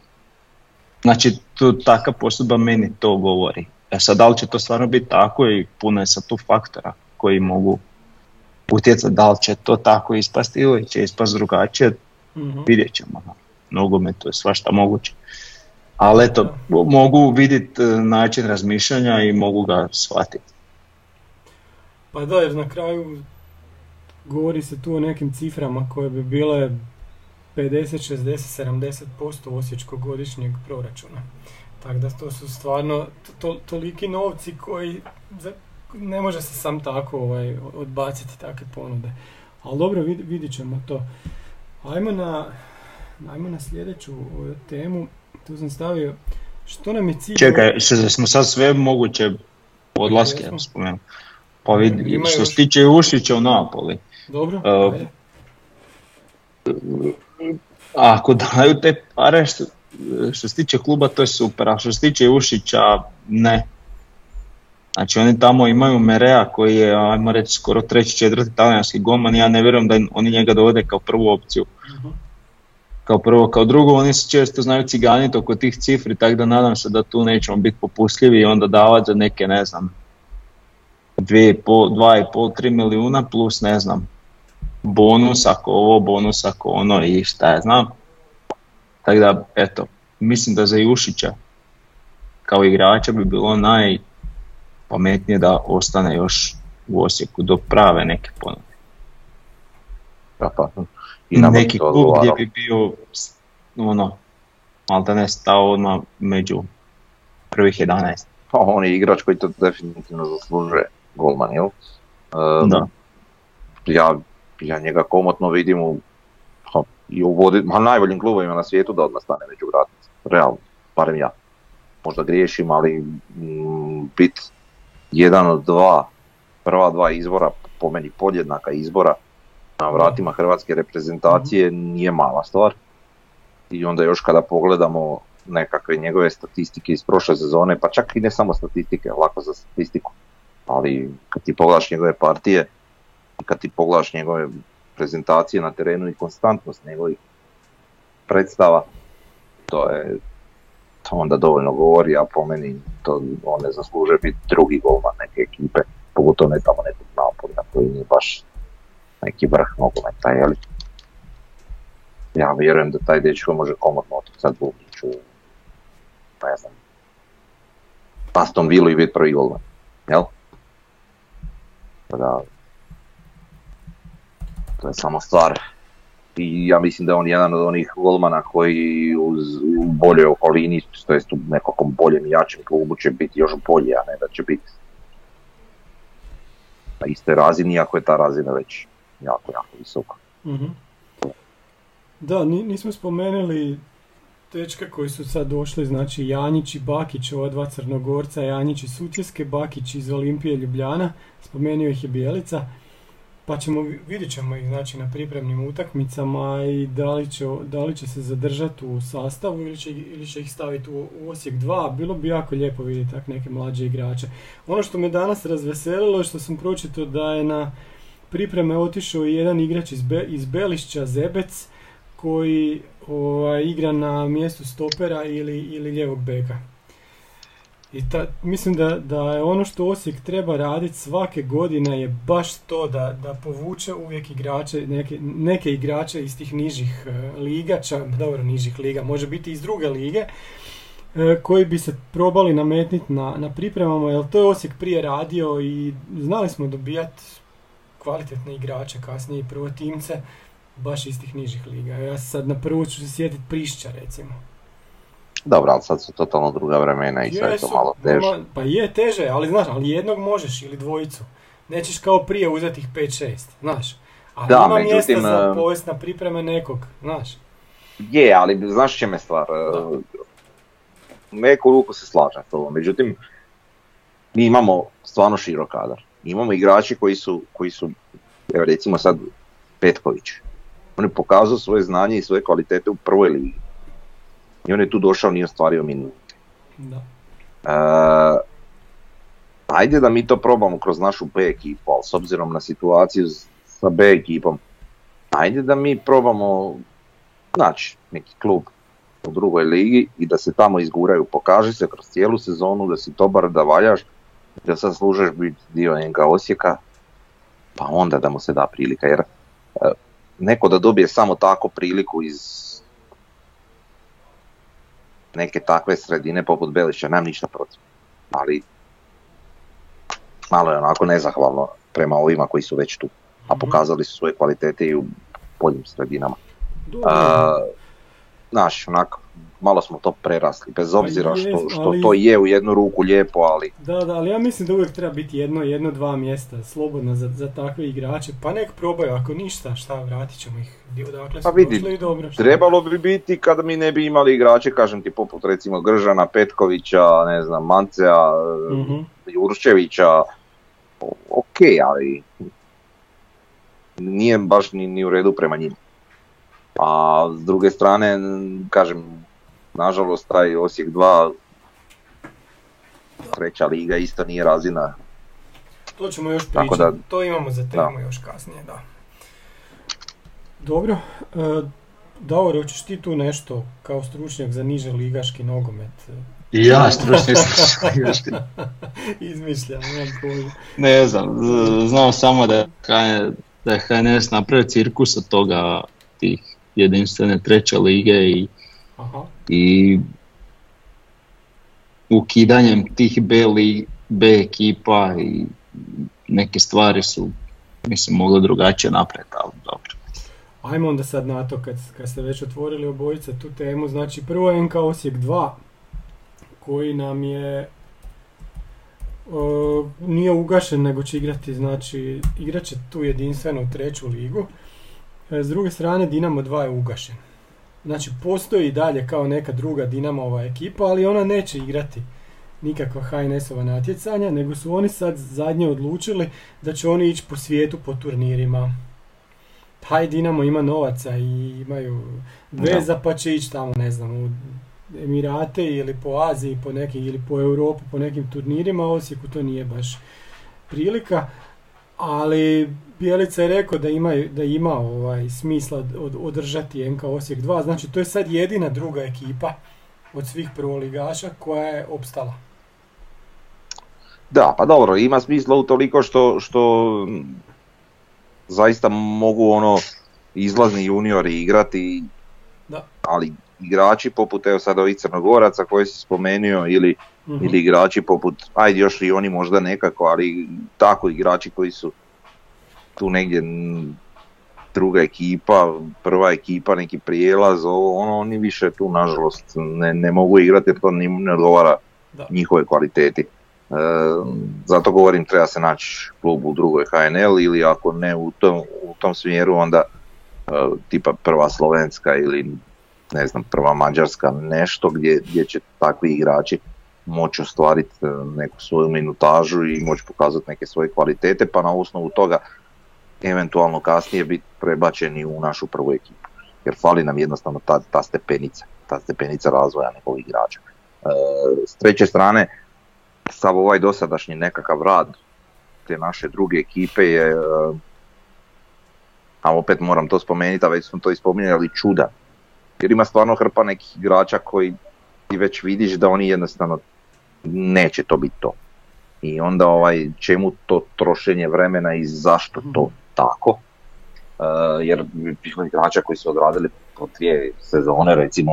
znači tu taka posudba meni to govori. E sad, da li će to stvarno biti tako i puno je sad tu faktora koji mogu utjecati da li će to tako ispasti ili će ispasti drugačije, Mhm. vidjet ćemo. no. Nogometu je svašta moguće. Ali eto, mogu vidjeti način razmišljanja i mogu ga shvatiti. Pa da, jer na kraju govori se tu o nekim ciframa koje bi bile 50, 60, 70% osječkog godišnjeg proračuna. Tako da to su stvarno to, to- toliki novci koji za, ne može se sam tako ovaj, odbaciti takve ponude. Ali dobro, vid, vidit ćemo to. Ajmo na, ajmo na sljedeću ovu temu. Tu sam stavio, što nam je cilj... Čekaj, što smo sad sve moguće odlaske spomenuo. Pa vidi, što se tiče Ušića u Napoli. Dobro, Uh, ako daju te pare što, što se tiče kluba to je super, a što se tiče Ušića ne. Znači oni tamo imaju Merea koji je, ajmo reći, skoro treći, četvrti talijanski golman i ja ne vjerujem da oni njega dovode kao prvu opciju. Mhm. Kao prvo, kao drugo, oni se često znaju ciganiti oko tih cifri, tako da nadam se da tu nećemo biti popustljivi i onda davati za neke, ne znam, 2,5, 3 milijuna plus, ne znam, bonus ako ovo, bonus ako ono i šta ja znam. Tako da, eto, mislim da za Jušića kao igrača bi bilo najpametnije da ostane još u Osijeku do prave neke ponude. Da, pa, I bi Neki klub gdje bi bio ono, malta ne stao odmah među prvih 11. Pa on je igrač koji to definitivno zaslužuje, golman, jel? Ehm, Da. Ja, ja njega komotno vidim u, ha, i u vodi, ma najboljim klubovima na svijetu da odmah stane među vratnice. Realno, barem ja. Možda griješim, ali mm, bit jedan od dva, prva dva izbora, po meni podjednaka izbora na vratima hrvatske reprezentacije nije mala stvar. I onda još kada pogledamo nekakve njegove statistike iz prošle sezone, pa čak i ne samo statistike, lako za statistiku, ali kad ti pogledaš njegove partije i kad ti pogledaš njegove prezentacije na terenu i konstantnost njegovih predstava, to je to onda dovoljno govori, a po meni to on ne zaslužuje biti drugi golman neke ekipe, pogotovo ne tamo nekog Napolija koji nije baš neki vrh nogometa, jeli? Ja vjerujem da taj dečko može komotno otići sad Vukiću, ne znam, Aston Villa i biti prvi golman, jel? Da, to je samo stvar. I ja mislim da je on jedan od onih golmana koji uz, u boljoj okolini, to jest u nekakvom boljem i jačem klubu će biti još bolje, a ne da će biti na istoj razini, iako je ta razina već jako, jako visoka. Mhm. Da, ni- nismo spomenuli tečka koji su sad došli, znači Janjić i Bakić, ova dva crnogorca, Janjić iz Sutjeske, Bakić iz Olimpije Ljubljana, spomenuo ih je Bijelica, pa ćemo, vi- vidjet ćemo ih znači na pripremnim utakmicama i da li će, da li će se zadržati u sastavu ili će, ili će ih staviti u, u Osijek 2, bilo bi jako lijepo vidjeti tak neke mlađe igrače. Ono što me danas razveselilo je što sam pročitao da je na pripreme otišao i jedan igrač iz, Be- iz Belišća, Zebec, koji ovaj, igra na mjestu stopera ili, ili ljevog beka. I ta, mislim da, da je ono što Osijek treba raditi svake godine je baš to da, da povuče uvijek igrače, neke, neke igrače iz tih nižih e, liga, čak, dobro nižih liga, može biti iz druge lige, e, koji bi se probali nametniti na, na pripremama, jer to je Osijek prije radio i znali smo dobijati kvalitetne igrače kasnije i prvotimce baš iz tih nižih liga. Ja sad na prvu ću se sjetiti Prišća recimo. Dobro, ali sad su totalno druga vremena i sad je to malo teže. ma- Pa je teže, ali znaš, ali jednog možeš ili dvojicu. Nećeš kao prije uzeti ih 5-6, znaš. Ali Da, ima mjesta međutim, za e, povest na pripreme nekog, znaš. Je, ali znaš čime je stvar? U neku ruku se slažem s tobom, međutim, mi imamo stvarno širok kadar. Imamo igrači koji su, koji su evo recimo sad Petković. On je pokazao svoje znanje i svoje kvalitete u prvoj ligi. I on je tu došao, nije ostvario minut. Da. E, ajde da mi to probamo kroz našu B ekipu, ali s obzirom na situaciju sa B ekipom, ajde da mi probamo naći neki klub u drugoj ligi i da se tamo izguraju. Pokaži se kroz cijelu sezonu da si dobar, da valjaš, da sad služeš biti dio NK Osijeka, pa onda da mu se da prilika. Jer e, neko da dobije samo tako priliku iz neke takve sredine poput Belića, nemam ništa protiv. Ali malo je onako nezahvalno prema ovima koji su već tu, a Mhm. pokazali su svoje kvalitete i u boljim sredinama. Dobro. A, znaš, onak, malo smo to prerasli, bez obzira što, jest, što ali- to je u jednu ruku lijepo, ali Da, da, ali ja mislim da uvijek treba biti jedno, jedno, dva mjesta slobodna za, za takve igrače. Pa nek probaju, ako ništa, šta, vratit ćemo ih. Odakle Pa vidi, i dobro. šta. trebalo bi biti kada mi ne bi imali igrače, kažem ti, poput recimo Gržana, Petkovića, ne znam, Mancea, Mhm. Jurčevića, ok, ali nije baš ni, ni u redu prema njima. A s druge strane, kažem, nažalost taj Osijek 2, treća liga isto nije razina. To ćemo još pričati, da- to imamo za temu još kasnije, da. Dobro, e, Davor, hoćeš ti tu nešto kao stručnjak za niže ligaški nogomet? I ja stručni sam. [laughs] Izmišljam, nemam. Ne znam, znam samo da je, HNS da je HNS napravio cirkus od toga, tih jedinstvene treće lige i, Aha, i ukidanjem tih B, li, B ekipa i neke stvari su mislim mogle drugačije napraviti, ali dobro. ajmo onda sad na to kad, kad ste već otvorili obojica tu temu. Znači prvo NK Osijek 2 koji nam je e, nije ugašen nego će igrati, znači igrat će tu jedinstvenu treću ligu. E, S druge strane Dinamo 2 je ugašen. Znači postoji i dalje kao neka druga Dinamova ekipa, ali ona neće igrati nikakva HNS-ova natjecanja, nego su oni sad zadnje odlučili da će oni ići po svijetu po turnirima. Taj Dinamo ima novaca i imaju veza pa će ići tamo, ne znam, u Emirate ili po Aziji po nekim, ili po Europu po nekim turnirima, Osijeku to nije baš prilika. Ali Bjelica je rekao da ima, da ima ovaj smisla od, održati NK Osijek 2, znači to je sad jedina druga ekipa od svih prvoligaša koja je opstala. Da, pa dobro, ima smisla utoliko što, što mm, zaista mogu ono izlazni juniori igrati, Da. ali igrači poput evo sad ovih Crnogoraca koje si spomenuo ili, Mhm. ili igrači poput, ajde još i oni možda nekako, ali tako igrači koji su tu negdje druga ekipa, prva ekipa, neki prijelaz, ovo, ono, oni više tu nažalost ne, ne mogu igrati jer to ne odgovara Da. njihove kvaliteti. E, zato govorim treba se naći klub u drugoj HNL ili ako ne u tom, u tom smjeru onda e, tipa prva slovenska ili ne znam prva mađarska nešto gdje, gdje će takvi igrači moći ostvariti e, neku svoju minutažu i moći pokazati neke svoje kvalitete pa na osnovu toga eventualno kasnije biti prebačeni u našu prvu ekipu. Jer fali nam jednostavno ta, ta stepenica, ta stepenica razvoja nekog igrača. E, s treće strane, sav ovaj dosadašnji nekakav rad te naše druge ekipe je, e, a opet moram to spomenuti, a već smo to i spominjali, čuda. Jer ima stvarno hrpa nekih igrača koji ti već vidiš da oni jednostavno neće to biti to. I onda ovaj, čemu to trošenje vremena i zašto to tako? E, jer bilo igrača koji su odradili po dvije sezone recimo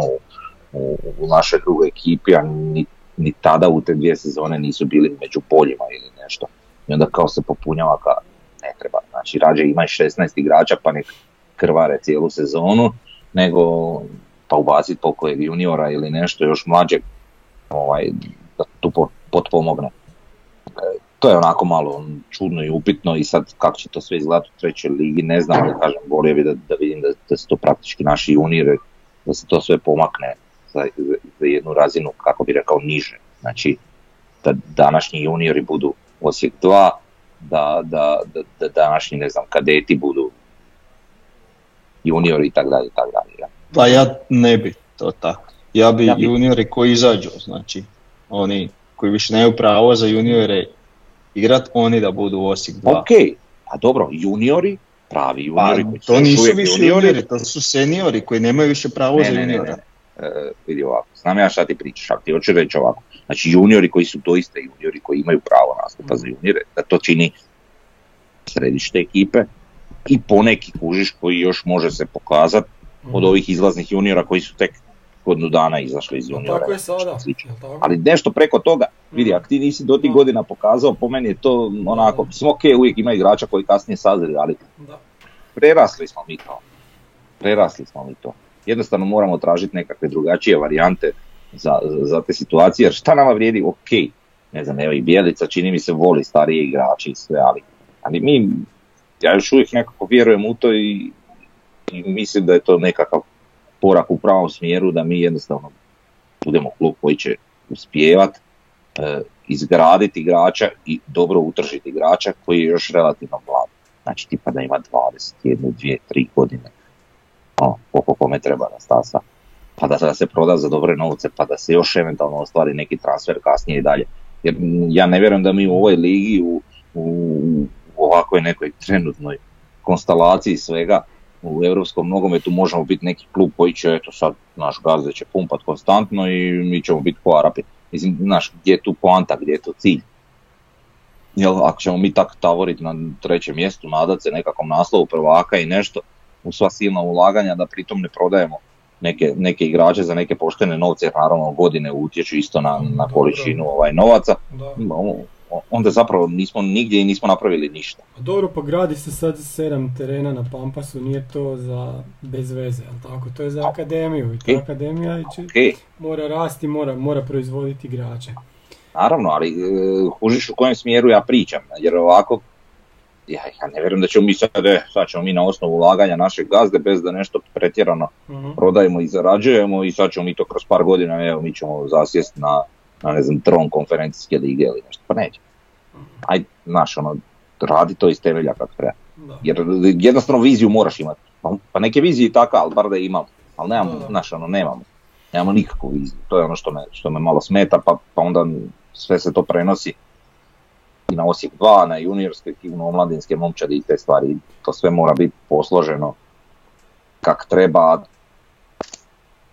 u, u, našoj drugoj ekipi, a ni, ni tada u te dvije sezone nisu bili među poljima ili nešto. I onda kao se popunjava ka ne treba. Znači rađe imaj 16 igrača pa nek krvare cijelu sezonu, nego pa ubaciti po kojeg juniora ili nešto još mlađeg ovaj, da tu po- potpomogne. To je onako malo čudno i upitno i sad kako će to sve izgledati u trećoj ligi, ne znam, ali kažem, volio bi da, da vidim da, da su to praktički naši juniori, da se to sve pomakne za, za- jednu razinu, kako bi rekao, niže. Znači, da današnji juniori budu Osijek 2, da, da, da, da današnji, ne znam, kadeti budu juniori i tako dalje, i tako dalje. ja. Pa ja ne bi to tako. Ja bi Ja bi- juniori koji izađu, znači oni koji više nemaju pravo za juniore igrat, oni da budu u Osijek 2. Ok, a dobro, juniori, pravi Pa, juniori koji su to nisu više juniori, juniori, to su seniori koji nemaju više pravo Ne, za ne, ne, juniore. ne. E, vidi ovako, znam ja šta ti pričaš, ali ti hoću reći ovako. Znači juniori koji su doista juniori, koji imaju pravo nastupa za juniore, da to čini središte ekipe i poneki kužiš koji još može se pokazati od Mhm. ovih izlaznih juniora koji su tek godinu dana izašli iz juniora. Tako je sada. Ali nešto preko toga, vidi, Mhm. ako ti nisi do tih godina pokazao, po meni je to onako, mislim ok, uvijek ima igrača koji kasnije sazri, ali Da. prerasli smo mi to. Prerasli smo mi to. jednostavno moramo tražiti nekakve drugačije varijante za, za te situacije, jer šta nama vrijedi, ok, ne znam, evo i Bijelica čini mi se voli starije igrači i sve, ali, ali mi, ja još uvijek nekako vjerujem u to i, i mislim da je to nekakav korak u pravom smjeru, da mi jednostavno budemo klub koji će uspjevat, e, izgraditi igrača i dobro utržiti igrača koji je još relativno mlad. Znači tipa da ima 21, 2, 3 godine. O, koliko kome treba na stasa. Pa da, da se proda za dobre novce, pa da se još eventualno ostvari neki transfer kasnije i dalje. Jer ja ne vjerujem da mi u ovoj ligi, u, u ovakvoj nekoj trenutnoj konstelaciji svega, u europskom nogometu možemo biti neki klub koji će, eto sad, naš gazde će pumpat konstantno i mi ćemo biti po Arapi. Mislim, znaš, gdje je tu poanta, gdje je tu cilj? Jel, ako ćemo mi tako tavoriti na trećem mjestu, nadat se nekakvom naslovu prvaka i nešto, u sva silna ulaganja, da pritom ne prodajemo neke, neke igrače za neke poštene novce, jer naravno godine utječu isto na, na količinu ovaj, novaca. Da onda zapravo nismo nigdje i nismo napravili ništa. Pa dobro, pa gradi se sad sedam terena na Pampasu, nije to za bez veze, ali tako? To je za akademiju i ta akademija će, mora rasti, mora, mora proizvoditi igrače. Naravno, ali uh, kužiš u kojem smjeru ja pričam, jer ovako ja, ja ne vjerujem da ćemo mi sad, e, sad ćemo mi na osnovu ulaganja našeg gazde bez da nešto pretjerano uh prodajemo i zarađujemo i sad ćemo mi to kroz par godina, evo mi ćemo zasjesti na, na ne znam, tron konferencijske lige ili nešto, pa neće aj, znaš, ono, radi to iz temelja kako treba. Jer jednostavno viziju moraš imati. Pa, pa neke vizije i taka, ali bar da imam. Ali nemam, znaš, ono, nemamo. Nemamo nikakvu viziju. To je ono što me, što me malo smeta, pa, pa onda sve se to prenosi i na Osijek 2, na juniorske i na omladinske momčadi i te stvari. To sve mora biti posloženo kak treba,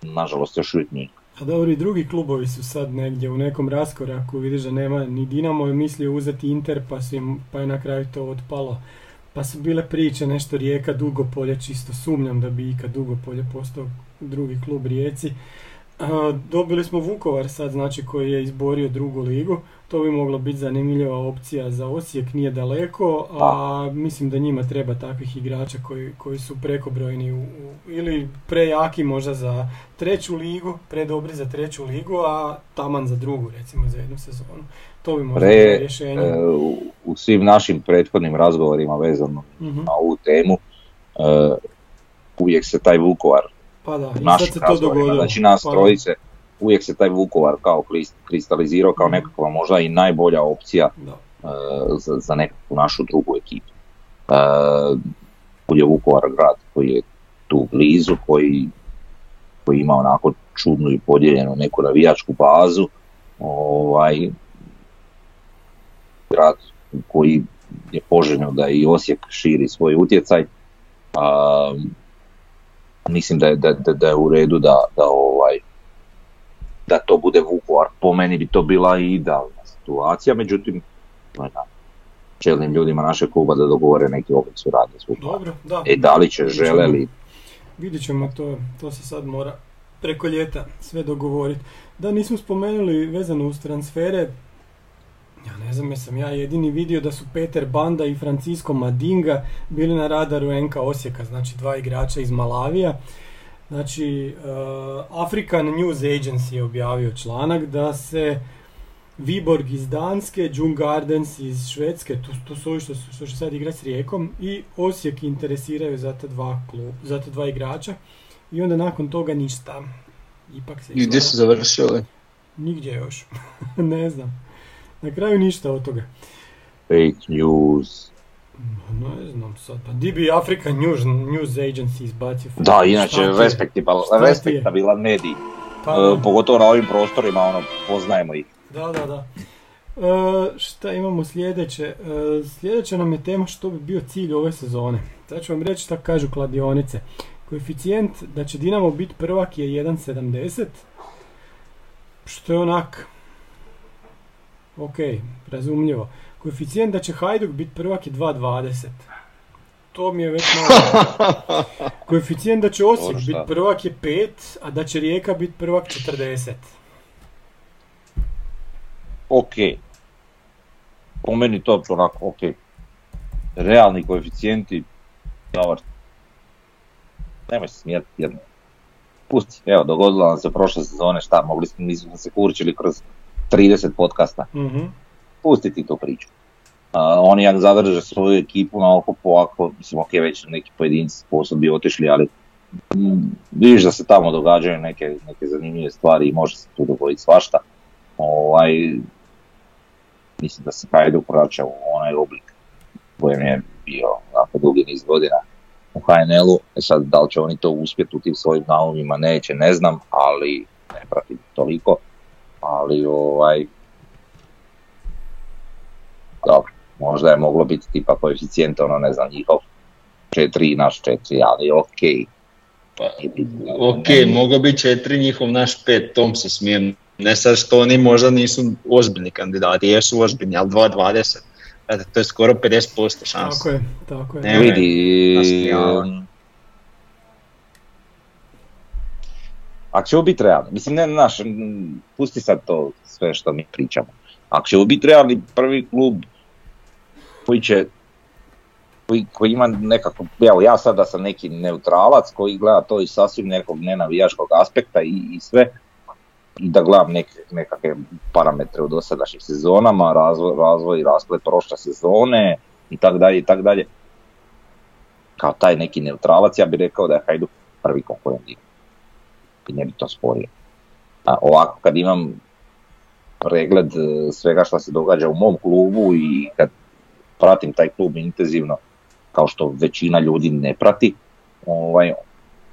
nažalost još uvijek nije. A dobro, i drugi klubovi su sad negdje u nekom raskoraku, vidiš da nema, ni Dinamo je mislio uzeti Inter, pa, su im, pa je na kraju to otpalo. Pa su bile priče, nešto Rijeka, Dugopolje, čisto sumnjam da bi ikad Dugopolje postao drugi klub Rijeci. Dobili smo Vukovar sad, znači koji je izborio drugu ligu. To bi mogla biti zanimljiva opcija za Osijek, nije daleko, a mislim da njima treba takvih igrača koji, koji su prekobrojni u, ili prejaki možda za treću ligu, predobri za treću ligu, a taman za drugu recimo za jednu sezonu. To bi možda bilo rješenje. E, u, svim našim prethodnim razgovorima vezano uh na ovu temu, e, uvijek se taj Vukovar pa da, i sad se to dogodilo. Znači nas pa trojice, uvijek se taj Vukovar kao kristalizirao kao mhm. nekakva možda i najbolja opcija uh, za, za nekakvu našu drugu ekipu. Uh, je Vukovar grad koji je tu blizu, koji, koji ima onako čudnu i podijeljenu neku navijačku bazu, ovaj, grad koji je poželjno da i Osijek širi svoj utjecaj. Uh, mislim da je, da, da, da je u redu da, da, ovaj, da to bude Vukovar. Po meni bi to bila i idealna situacija, međutim, ne čelnim ljudima našeg kluba da dogovore neki oblik suradnje s Dobro, da. E, da li će, žele li? Vidjet ćemo to, to se sad mora preko ljeta sve dogovoriti. Da, nismo spomenuli vezano uz transfere, ja ne znam, jesam ja jedini vidio da su Peter Banda i Francisco Madinga bili na radaru NK Osijeka, znači dva igrača iz Malavija. Znači, uh, African News Agency je objavio članak da se Viborg iz Danske, Jung Gardens iz Švedske, to, to su ovi što, što će sad igrati s Rijekom, i Osijek interesiraju za ta dva, klub, za ta dva igrača. I onda nakon toga ništa. Ipak se I gdje su završili? Nigdje još. [laughs] ne znam. Na kraju ništa od toga. Fake news. Ne znam sad, pa di bi Africa News, News Agency izbacio? Da, inače respektabilan medij. Pa, e, pogotovo na ovim prostorima, ono, poznajemo ih. Da, da, da. E, šta imamo sljedeće? E, sljedeća nam je tema što bi bio cilj ove sezone. Sad ću vam reći šta kažu kladionice. Koeficijent da će Dinamo biti prvak je 1.70, što je onak ok, razumljivo. Koeficijent da će Hajduk biti prvak je 2.20. To mi je već malo... [laughs] Koeficijent da će Osijek biti prvak je 5, a da će Rijeka biti prvak 40. Ok. Po meni to onako ok. Realni koeficijenti, dobar. Nemoj se smijeti jedno. pusti, evo, dogodilo nam se prošle sezone, šta, mogli smo, mi smo se kurčili kroz 30 podcasta, Mhm. Pusti ti tu priču. Uh, oni jak zadrže svoju ekipu na okupu, ako, mislim, ok, već neki pojedinci posao bi otišli, ali mm, vidiš da se tamo događaju neke, neke zanimljive stvari i može se tu dogoditi svašta. Ovaj, mislim da se Hajduk vraća u onaj oblik kojem je bio nakon dugi niz godina u HNL-u. E sad, da li će oni to uspjeti u tim svojim naumima, neće, ne znam, ali ne pratim toliko. Ali ovaj, dobro, možda je moglo biti tipa koeficijent, ono ne znam, njihov 4 naš 4, ali ok. Pa, ok, mogao bi četiri, njihov naš pet, tom se smijem. Ne sad što oni možda nisu ozbiljni kandidati, jesu ozbiljni, ali 2.20. Znate, to je skoro 50% šansa. Tako je, tako je. Ne, vidi, ako ćemo biti realni, mislim ne naš, pusti sad to sve što mi pričamo. Ako ćemo biti realni, prvi klub koji će koji, koji ima nekako, evo ja sada sam neki neutralac koji gleda to iz sasvim nekog nenavijaškog aspekta i, i sve, i da gledam neke, nekakve parametre u dosadašnjim sezonama, razvoj, razvoj i rasplet prošle sezone i tak dalje i tak dalje. Kao taj neki neutralac, ja bih rekao da je Hajduk prvi konkurent i ne bi to sporio. A ovako kad imam pregled e, svega što se događa u mom klubu i kad pratim taj klub intenzivno, kao što većina ljudi ne prati, ovaj,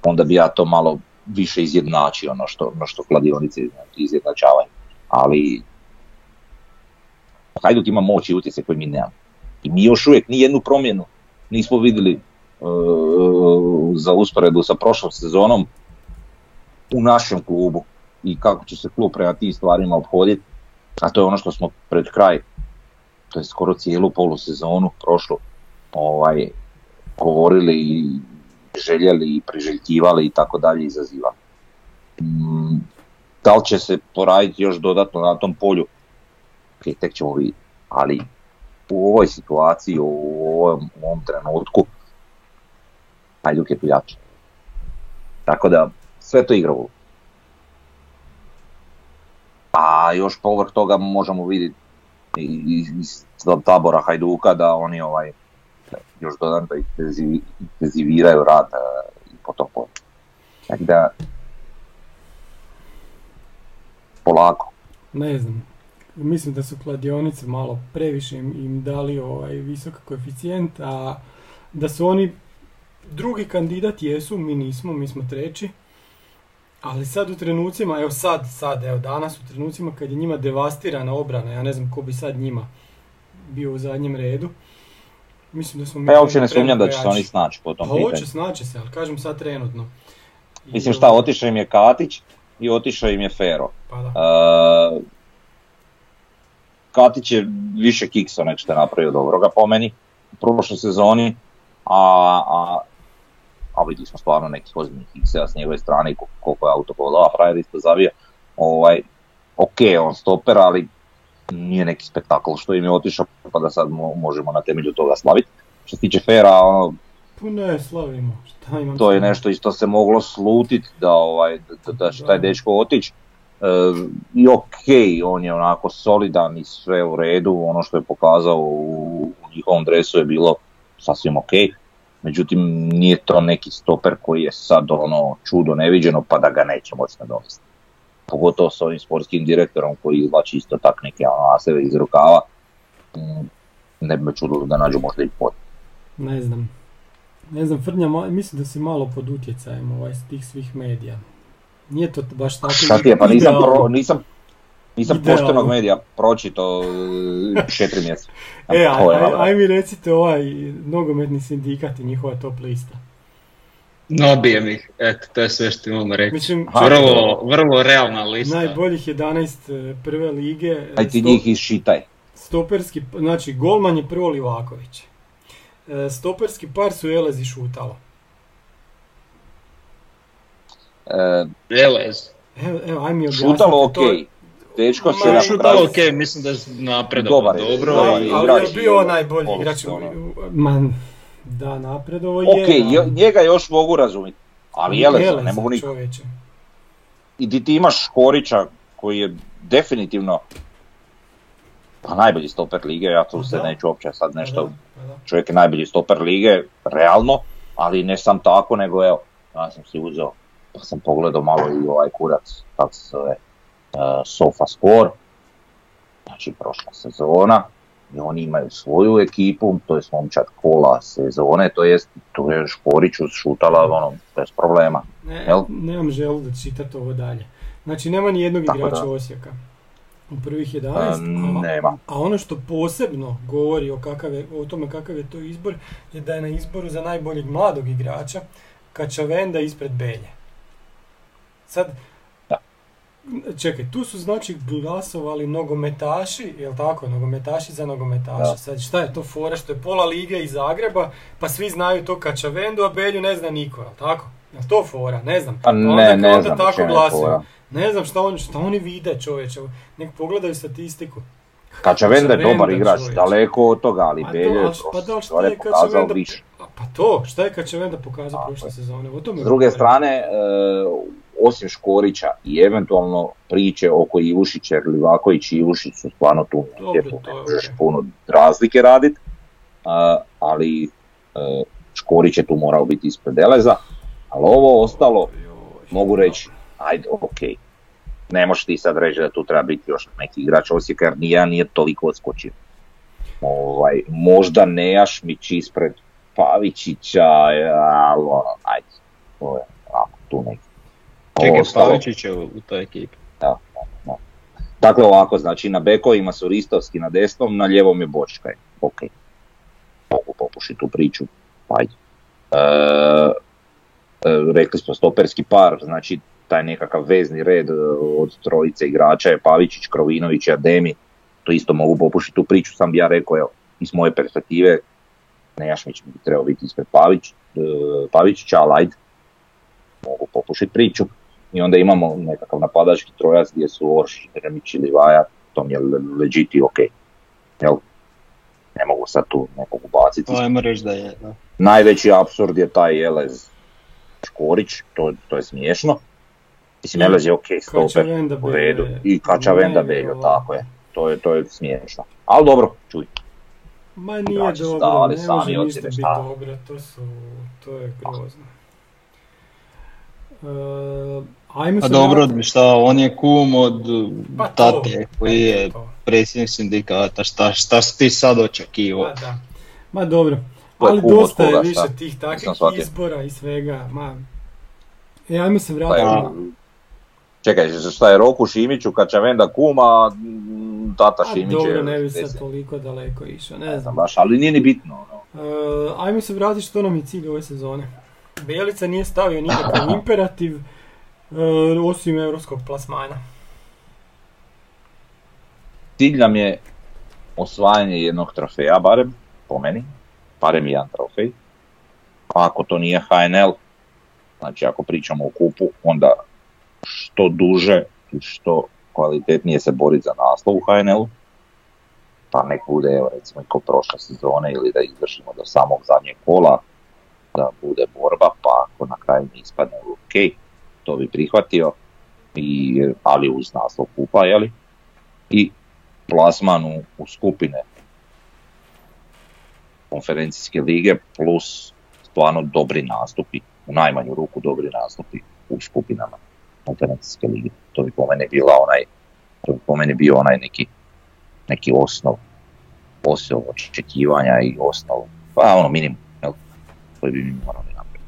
onda bi ja to malo više izjednačio ono što, ono što kladionice izjednačavaju. Ali Hajduk ima moć i utjecaj koji mi nemamo. I mi još uvijek ni jednu promjenu nismo vidjeli e, za usporedu sa prošlom sezonom u našem klubu i kako će se klub prema tim stvarima obhoditi, a to je ono što smo pred kraj, to je skoro cijelu polusezonu prošlu, ovaj, govorili i željeli i priželjkivali i tako dalje izazivali. Mm, da li će se poraditi još dodatno na tom polju, ok, tek ćemo vidjeti, ali u ovoj situaciji, u ovom, u ovom trenutku, Hajduk je tu jači. Tako da, sve to igra. A još povrh toga možemo vidjeti iz tabora Hajduka da oni ovaj još dodatno intenzivi- intenziviraju rad e, i po tom. Tako da polako. Ne znam. Mislim da su kladionice malo previše im dali ovaj visok koeficijent, a da su oni drugi kandidat jesu, mi nismo, mi smo treći. Ali sad u trenucima, evo sad, sad, evo danas u trenucima kad je njima devastirana obrana, ja ne znam ko bi sad njima bio u zadnjem redu. Mislim da smo mi Pa ja uopće ne sumnjam da će se oni snaći po tom Pa hoće, pitanju. snaće se, ali kažem sad trenutno. I, Mislim šta, otišao im je Katić i otišao im je Fero. Pa da. E, Katić je više kiksa nek što je napravio dobroga po meni u prošloj sezoni, a, a, a vidjeli smo stvarno nekih ozbiljnih kikseva s njegove strane i koliko je autogola, frajer isto zavio. Ovaj, ok, on stoper, ali nije neki spektakl što im je otišao, pa da sad mo- možemo na temelju toga slaviti. Što se tiče Fera, ono, Pa ne, slavimo. Šta imam to je nešto isto se moglo slutit da ovaj da, da će taj dečko otići. E, I ok, on je onako solidan i sve u redu, ono što je pokazao u, u njihovom dresu je bilo sasvim ok. Međutim, nije to neki stoper koji je sad ono čudo neviđeno pa da ga neće moći nadomjestiti. Pogotovo s ovim sportskim direktorom koji izvlači isto tak neke ono, aseve iz rukava. Mm, Ne bi me čudilo da nađu možda i pod. Ne znam. Ne znam, Frnja, mislim da si malo pod utjecajem ovaj, tih svih medija. Nije to baš tako Šta ti je, pa nisam, pro, nisam, nisam Idealno. poštenog medija pročito e, četiri mjeseca. [laughs] E, aj, aj, ono. aj mi recite ovaj nogometni sindikat i njihova top lista. Nabijem ih, eto, to je sve što imamo reći. Mislim. Vrlo, vrlo realna lista. najboljih 11 prve lige. Aj ti njih iščitaj. Stoperski, znači golman je prvo Livaković. E, Stoperski par su Elez i Šutalo. E, Elez. Evo, evo, aj mi objasnite. šutalo ok. to. Dečko se Ma, na Šutalo kraju- ok, mislim da je napredovao Dobar je, dobro. dobar je. ali je bio najbolji igrač. sezone. Man, da, napredovo je. Ok, njega još mogu razumjeti. Ali Eleza ne mogu nikako. čovječe. i di ti imaš Škorića koji je definitivno pa najbolji stoper lige, ja tu se Da. neću uopće sad Pa nešto, da, pa da. čovjek je najbolji stoper lige, realno, ali ne sam tako, nego evo, ja sam si uzeo, pa sam pogledao malo i ovaj kurac, kako se zove, uh, Sofa Score, znači prošla sezona, i oni imaju svoju ekipu, to je momčad kola sezone, to jest, tu je Škorić uz šutala, ono, bez problema. Ne, Jel? nemam želu da čitati ovo dalje. Znači nema ni jednog Tako igrača da. Osijeka u prvih 11, A, a, nema. a ono što posebno govori o, kakav je, o tome kakav je to izbor je da je na izboru za najboljeg mladog igrača Kačavenda ispred Belje. Sad. Čekaj, tu su znači glasovali nogometaši, jel tako, nogometaši za nogometaša. Da. Sad šta je to fora što je pola lige iz Zagreba, pa svi znaju to Kačavendu, a Belju ne zna niko, jel tako? Jel to fora? Ne znam. Pa onda, ne, ne onda znam tako o čemu je glasuju. fora. Ne znam šta, on, šta oni vide čovječe, nek pogledaju statistiku. Kačavenda je dobar igrač, čovječe. daleko od toga, ali Belje je pa da, šta je pokazao više. Pa to, šta je Kačavenda pokazao Tako prošle sezone? O tome S druge strane, e, osim Škorića i eventualno priče oko Ivušića, jer Livaković i Ivušić su stvarno tu ne je možeš puno razlike radit, ali e, Škorić je tu morao biti ispred Eleza, ali ovo ostalo, mogu reći, ajde, ok. Ne možeš ti sad reći da tu treba biti još neki igrač Osijeka, jer nijedan nije toliko odskočio. Ovaj, možda Nejašmić ispred Pavićića, ali ajde, to je tu neki. Čekaj, Pavičić je u, toj ekipi. da, da, da. Dakle ovako, znači na bekovima su Ristovski na desnom, na ljevom je Bočkaj. Ok. Mogu popušiti tu priču. Ajde. E, e, rekli smo stoperski par, znači taj nekakav vezni red e, od trojice igrača je Pavičić, Krovinović i Ademi. To isto mogu popušiti tu priču, sam bi ja rekao, evo, iz moje perspektive, Nejašmić bi trebao biti ispred Pavić, e, Pavičića, ali ajde, mogu popušiti priču. I onda imamo nekakav napadački trojac gdje su Oršić, Dremić i Livaja, to mi je le- legit i ok. Jel? Ne mogu sad tu nekog ubaciti. To ajmo reći da je, da. Najveći apsurd je taj Elez Škorić, to, to je smiješno. Mislim, Elez je ok, stoper, Kačavenda u redu. I Kačavenda Ne, Beljo, ovo- tako je. To je, to je smiješno. Ali dobro, čuj. Ma nije Igrači dobro, ne može ništa biti dobro, to su, to je grozno. E, ajmo Pa se dobro, šta, on je kum od Pa to, tate koji je to. predsjednik sindikata, šta, šta si ti sad očekivao? Ma da. Ma dobro. Ali kum dosta je više šta? tih takvih izbora i svega. Ma. E, ajmo se Pa vratiti. je, na- čekaj, šta je Roku Šimiću, Kačavenda kuma, m, tata A Šimić dobro, je ne bi sad deset. toliko daleko išao, ne Ne znam baš, ali nije ni bitno. ono. E, ajmo se vratiti što nam je cilj ove sezone. Bjelica nije stavio nikakav [laughs] imperativ, e, osim europskog plasmana. Cilj nam je osvajanje jednog trofeja, barem, po meni, barem jedan trofej. A ako to nije HNL, znači ako pričamo o kupu, onda što duže i što kvalitetnije se boriti za naslov u HNL-u. Pa nek bude, evo, recimo, i ko prošle sezone ili da izvršimo do samog zadnjeg kola, da bude borba, pa ako na kraju ne ispadne ok, to bi prihvatio, i, ali uz naslov kupa, jeli? I plasman u, skupine konferencijske lige plus stvarno dobri nastupi, u najmanju ruku dobri nastupi u skupinama konferencijske lige. To bi po mene bila onaj, to bi po mene bio onaj neki, neki osnov, osnov očekivanja i osnov, pa ono minimum, koji bi mi morali napraviti.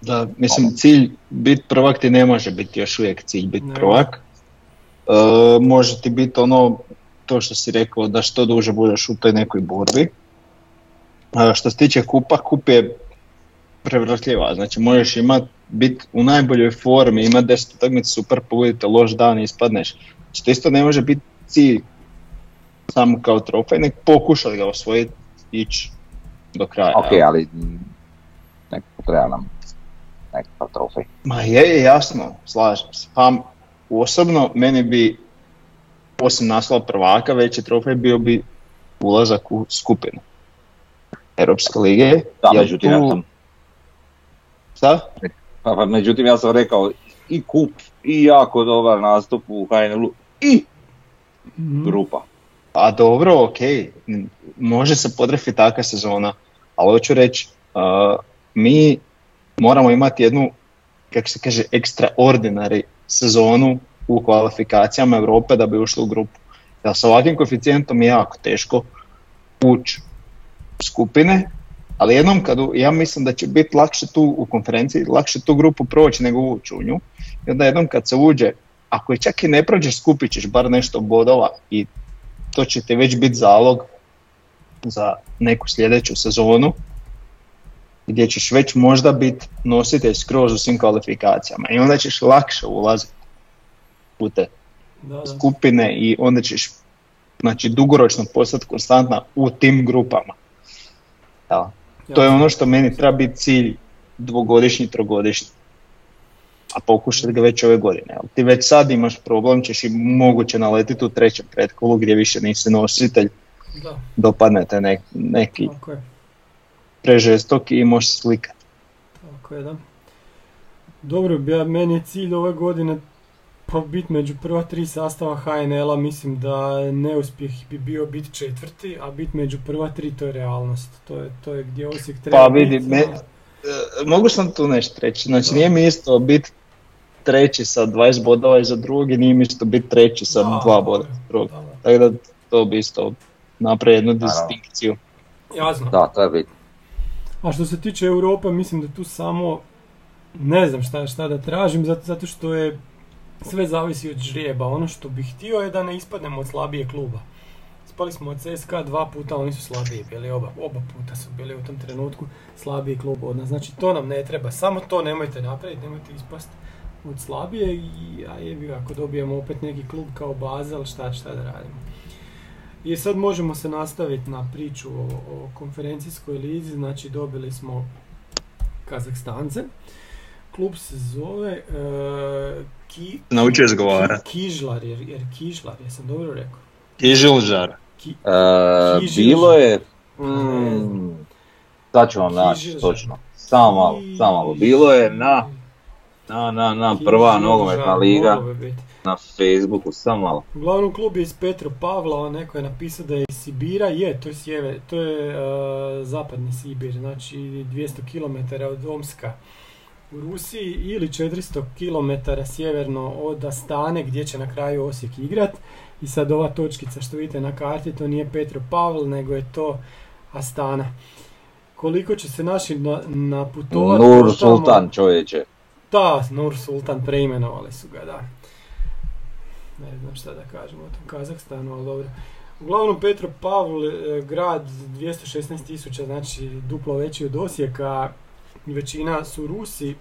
Da, mislim, cilj biti prvak ti ne može biti još uvijek cilj biti Ne. prvak. E, može ti biti ono, to što si rekao, da što duže budeš u toj nekoj borbi. E, što se tiče kupa, kup je prevrtljiva, znači možeš imat, biti u najboljoj formi, imat 10 utakmica super, pogodite loš dan i ispadneš. Znači to isto ne može biti cilj samo kao trofej, nek pokušat ga osvojiti, ići do kraja. Ok, ali nekako treba nam nekakav trofej. Ma je, je jasno, slažem se. Pa osobno meni bi, osim naslova prvaka, veći trofej bio bi ulazak u skupinu Europske lige. Da, jer međutim, tu- ja sam Šta? Pa, pa, međutim, ja sam rekao i kup i jako dobar nastup u HNL-u i Mhm. grupa. A dobro, ok, može se podrefiti takva sezona, ali hoću reći, uh, mi moramo imati jednu, kako se kaže, extraordinary sezonu u kvalifikacijama Europe da bi ušli u grupu. Jer sa ovakvim koeficijentom je jako teško ući skupine, ali jednom kad, ja mislim da će biti lakše tu u konferenciji, lakše tu grupu proći nego ući u nju. I onda jednom kad se uđe, ako je čak i ne prođeš, skupit ćeš bar nešto bodova i to će ti već biti zalog za neku sljedeću sezonu gdje ćeš već možda biti nositelj skroz u svim kvalifikacijama i onda ćeš lakše ulaziti u te Da, da. skupine i onda ćeš znači, dugoročno postati konstantna u tim grupama. Da. To je ono što meni treba biti cilj dvogodišnji, trogodišnji. A pokušati ga već ove godine. jel? Ti već sad imaš problem, ćeš i moguće naletiti u trećem pretkolu gdje više nisi nositelj, Da, dopadne te nek- neki tako je. prežestok i možeš slikati. Tako je, da. Dobro, ja, meni je cilj ove godine pa biti među prva tri sastava HNL-a, mislim da neuspjeh bi bio biti četvrti, a biti među prva tri to je realnost. To je, to je gdje Osijek treba Pa vidi, biti, me- E, mogu sam tu nešto reći, znači nije mi isto biti treći sa 20 bodova iza drugog i nije mi isto biti treći sa Da, dva da, boda iza drugog. da, da. Tako da to bi isto napravio jednu distinkciju. Jasno. Da, to je bitno. A što se tiče Europe, mislim da tu samo ne znam šta, šta da tražim, zato, zato što je sve zavisi od žrijeba. Ono što bih htio je da ne ispadnemo od slabije kluba. Spali smo od CSKA dva puta, oni su slabiji bili, oba, oba puta su bili u tom trenutku slabiji klub od nas. Znači to nam ne treba, samo to nemojte napraviti, nemojte ispasti od slabije i a jebi ako dobijemo opet neki klub kao Basel, šta, šta da radimo. I sad možemo se nastaviti na priču o, o konferencijskoj lizi, znači dobili smo Kazahstance. Klub se zove e, Ki, Naučio izgovarat. Ki- Kižlar, jer, jer Kižlar, jesam dobro rekao? Kižilžar. Ki, E, bilo je... Mm, sad ću vam naći točno. Samo malo, samo malo. Bilo je na, na, na, na prva nogometna liga na Facebooku, samo malo. Uglavnom klub je iz Petropavla, a neko je napisao da je iz Sibira, je, to je, sjever, to je e, zapadni Sibir, znači 200 km od Omska u Rusiji ili 400 km sjeverno od Astane gdje će na kraju Osijek igrat. I sad ova točkica što vidite na karti, to nije Petropavl, nego je to Astana. Koliko će se naši na, naputovati? Nur Sultan čovječe. Da, Nur Sultan preimenovali su ga, da. Ne znam šta da kažemo o tom Kazahstanu, ali dobro. Uglavnom Petro Pavl, e, grad 216 tisuća, znači duplo veći od Osijeka, većina su Rusi,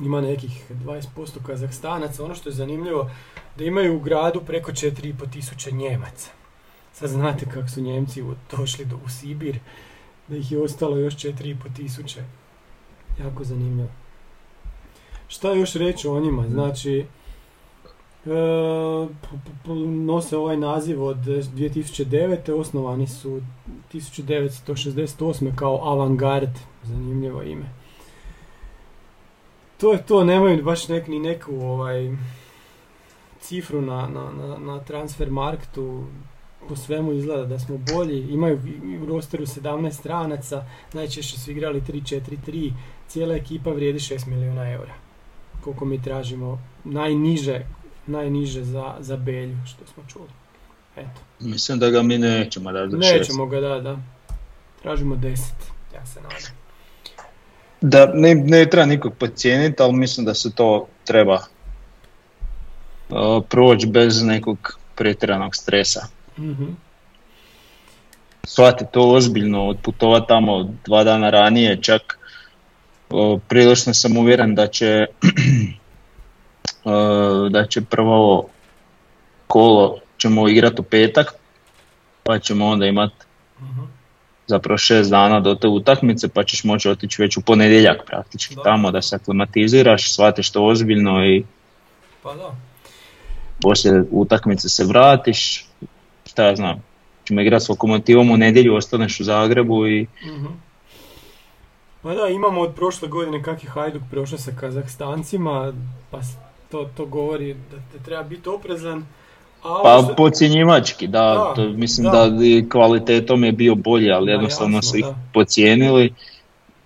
ima nekih 20% Kazahstanaca. Ono što je zanimljivo, da imaju u gradu preko 4,5 tisuća Njemaca. Sad znate kako su Njemci došli do, u Sibir, da ih je ostalo još 4,5 tisuće. Jako zanimljivo. Šta još reći o njima? Znači, e, nose ovaj naziv od 2009. Osnovani su 1968. kao Avangard. Zanimljivo ime. To je to, nemaju baš nek, ni neku ovaj, cifru na, na, na, na transfer marktu. Po svemu izgleda da smo bolji. Imaju u rosteru 17 stranaca. Najčešće su igrali 3-4-3. Cijela ekipa vrijedi 6 milijuna eura koliko mi tražimo najniže, najniže za, za Belju, što smo čuli. Eto, Mislim da ga mi nećemo šest. nećemo ga da, da. Tražimo 10, ja se nadam. Da, ne, ne treba nikog podcijeniti, ali mislim da se to treba uh, proći bez nekog pretjeranog stresa. Mhm. Shvati to ozbiljno, otputovati tamo dva dana ranije, čak prilično sam uvjeren da će uh, [clears throat] da će prvo kolo ćemo igrati u petak, pa ćemo onda imati Mhm. zapravo šest dana do te utakmice pa ćeš moći otići već u ponedjeljak praktički Da. tamo da se aklimatiziraš, shvatiš to ozbiljno i Pa da. poslije utakmice se vratiš, šta ja znam, ćemo igrati s lokomotivom u nedjelju, ostaneš u Zagrebu i Mhm. Pa da, imamo od prošle godine kak je Hajduk prošao sa Kazahstancima, pa to, to govori da, da treba biti oprezan. A Pa što- podcjenjivački, da, Da, to, mislim da. da. i kvalitetom je bio bolji, ali jednostavno jasno, su ih da. podcijenili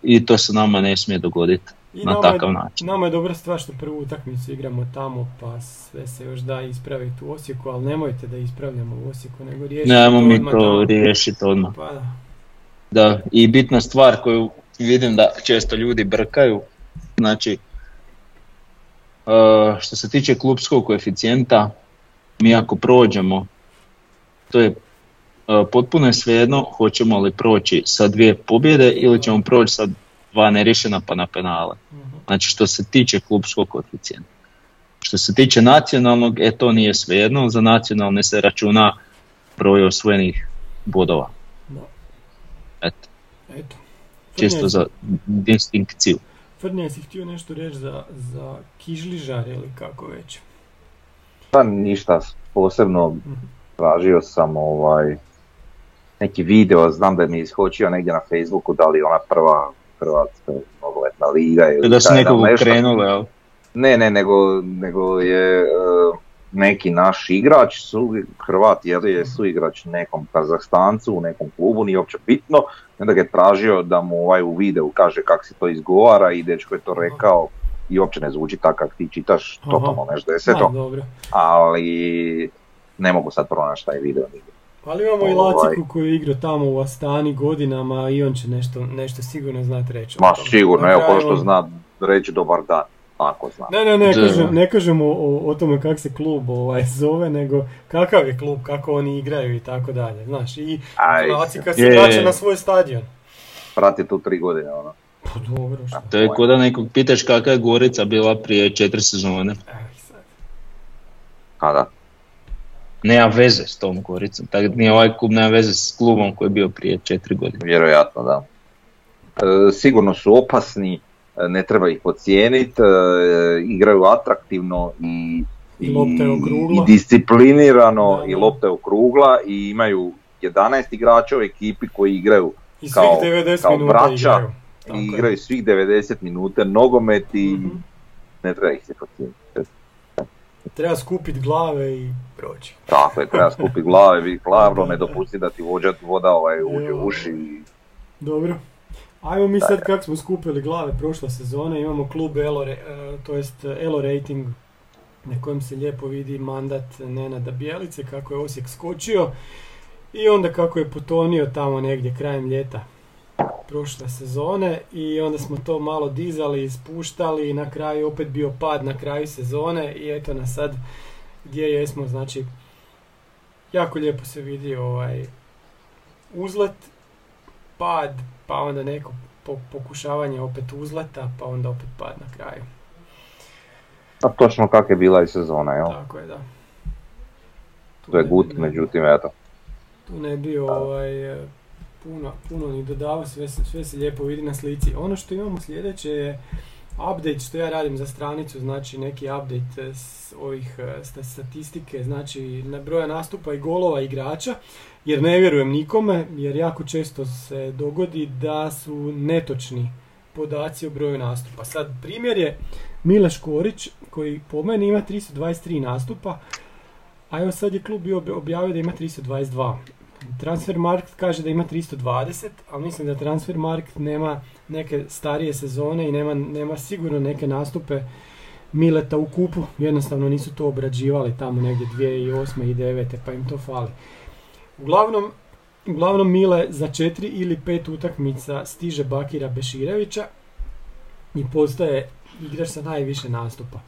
i to se nama ne smije dogoditi I na nama takav je, način. Nama je dobra stvar što prvu utakmicu igramo tamo, pa sve se još da ispraviti u Osijeku, ali nemojte da ispravljamo u Osijeku, nego riješimo Nemamo mi odmah to riješiti odmah. Pa da. Da, i bitna stvar koju vidim da često ljudi brkaju, znači e, što se tiče klubskog koeficijenta, mi ako prođemo, to je e, potpuno je svejedno hoćemo li proći sa dvije pobjede ili ćemo proći sa dva neriješena pa na penale. Mhm. Znači što se tiče klubskog koeficijenta. Što se tiče nacionalnog, e to nije svejedno, za nacionalne se računa broj osvojenih bodova. Eto, Eto. Čisto za distinkciju. Frnje, si htio nešto reći za, za kižližar ili kako već? Pa ništa posebno, Mhm. tražio sam ovaj neki video, znam da mi je iskočio negdje na Facebooku da li je ona prva hrvatska nogometna liga ili Da su nekog jel? Ne, ne, nego, nego je e, neki naš igrač, su, Hrvat je, je suigrač nekom Kazahstancu u nekom klubu, nije uopće bitno, onda ga je tražio da mu ovaj u videu kaže kako se to izgovara i dečko je to rekao i uopće ne zvuči tako kako ti čitaš, Aha. totalno nešto deseto, ali ne mogu sad pronaći taj video nigdje. Ali imamo i Ovaj. Laciku koji je igrao tamo u Astani godinama i on će nešto, nešto sigurno znati reći. Ma sigurno, evo ko što zna reći dobar dan, ako zna. Ne, ne, ne, kažem, ne kažemo o, o tome kako se klub ovaj, zove, nego kakav je klub, kako oni igraju i tako dalje, znaš. I Aj, Lacika se vraća na svoj stadion. prati tu tri godine, ono. Pa dobro, šta? To je ko da nekog pitaš kakva je Gorica bila prije četiri sezone. Aj, sad. A da. Nema veze s tom Goricom, tako da nije ovaj klub nema veze s klubom koji je bio prije četiri godine. Vjerojatno, da. E, sigurno su opasni, ne treba ih podcijeniti, igraju atraktivno i, I i disciplinirano Da, i da. lopta je okrugla i imaju 11 igrača u ekipi koji igraju I Kao- 90 kao braća igraju. Tako i igraju svih 90 minuta nogomet i Mhm. ne treba ih se podcijeniti. Treba skupiti glave i proći. Tako je, treba skupiti glave, biti hladno, ne dopustiti da ti vođa, voda ovaj, uđe u uši. i- Dobro. Ajmo mi sad kako smo skupili glave prošle sezone, imamo klub Elo, e, to jest Elo Rating na kojem se lijepo vidi mandat Nenada Bijelice, kako je Osijek skočio i onda kako je potonio tamo negdje krajem ljeta prošle sezone i onda smo to malo dizali, spuštali i na kraju opet bio pad na kraju sezone i eto nas sad gdje jesmo, znači jako lijepo se vidi ovaj uzlet, pad, pa onda neko po- pokušavanje opet uzleta, pa onda opet pad na kraju. Pa točno kak je bila i sezona, jel? Tako je, da. Tu To je gut, međutim, eto. Tu ne bi ovaj, e, puno, puno ni dodavao, sve, sve se lijepo vidi na slici. Ono što imamo sljedeće je update što ja radim za stranicu, znači neki update s ovih e, sta- statistike, znači na broja nastupa i golova igrača, jer ne vjerujem nikome, jer jako često se dogodi da su netočni podaci o broju nastupa. Sad primjer je Mile Škorić koji po meni ima 323 nastupa, a evo sad je klub bio obja- objavio da ima 322. Transfermarkt kaže da ima 320, ali mislim da Transfermarkt nema neke starije sezone i nema, nema sigurno neke nastupe Mileta u kupu. Jednostavno nisu to obrađivali tamo negdje 2008. i 2009. pa im to fali. Uglavnom, uglavnom Mile za 4 ili 5 utakmica stiže Bakira Beširevića i postaje igrač sa najviše nastupa.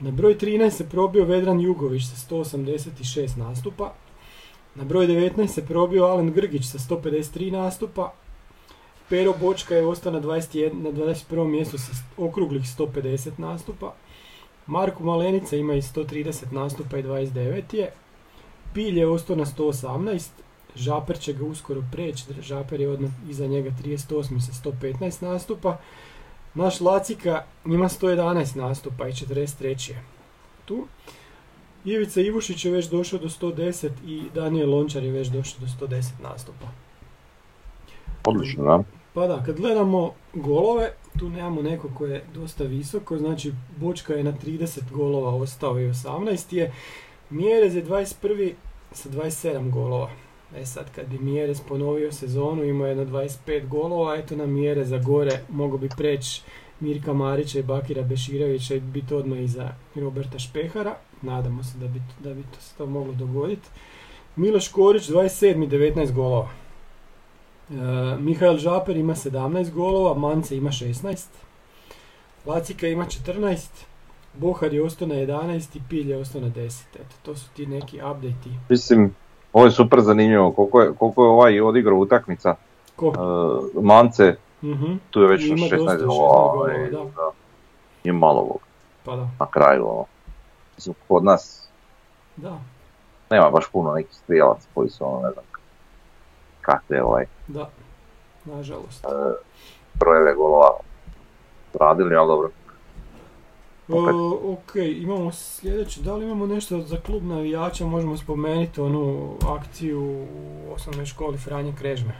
Na broj 13 se probio Vedran Jugović sa 186 nastupa. Na broj 19 se probio Alen Grgić sa 153 nastupa. Pero Bočka je ostao na, 21, na 21. mjestu sa okruglih 150 nastupa. Marko Malenica ima i 130 nastupa i 29 je. Pilj je ostao na 118. Žaper će ga uskoro preći. Žaper je odmah iza njega 38. sa 115 nastupa. Naš Lacika ima 111 nastupa i 43 je tu. Ivica Ivušić je već došao do 110 i Daniel Lončar je već došao do 110 nastupa. Odlično, da. Pa da, kad gledamo golove, tu nemamo neko ko je dosta visoko, znači Bočka je na 30 golova ostao i 18 je. Mjerez je 21. sa 27 golova. E sad, kad bi Mjerez ponovio sezonu, imao je na 25 golova, eto nam Mjere za gore, mogo bi preći Mirka Marića i Bakira Beširovića i biti odmah iza Roberta Špehara. Nadamo se da bi, da bi to se to moglo dogoditi. Miloš Korić 27. 19 golova. E, Mihael Žaper ima 17 golova, Mance ima 16. Lacika ima 14. Bohar je ostao na 11 i Pilj je ostao na 10. Eto, to su ti neki update Mislim, ovo je super zanimljivo, koliko je, koliko je ovaj odigrao utakmica. Ko? Uh, Mance, Mhm, tu je već Ima na 16 dosta, 16 golova, ovaj, da. da. I malo ovog Pa da, na kraju. Ono. Mislim, kod nas da, nema baš puno nekih strijelaca koji su ono, ne znam, kakve ovaj, da. Nažalost. brojeve golova radili, ali dobro. E, ok, imamo sljedeće, da li imamo nešto za klub navijača, možemo spomenuti onu akciju u osnovnoj školi Franje Krežme.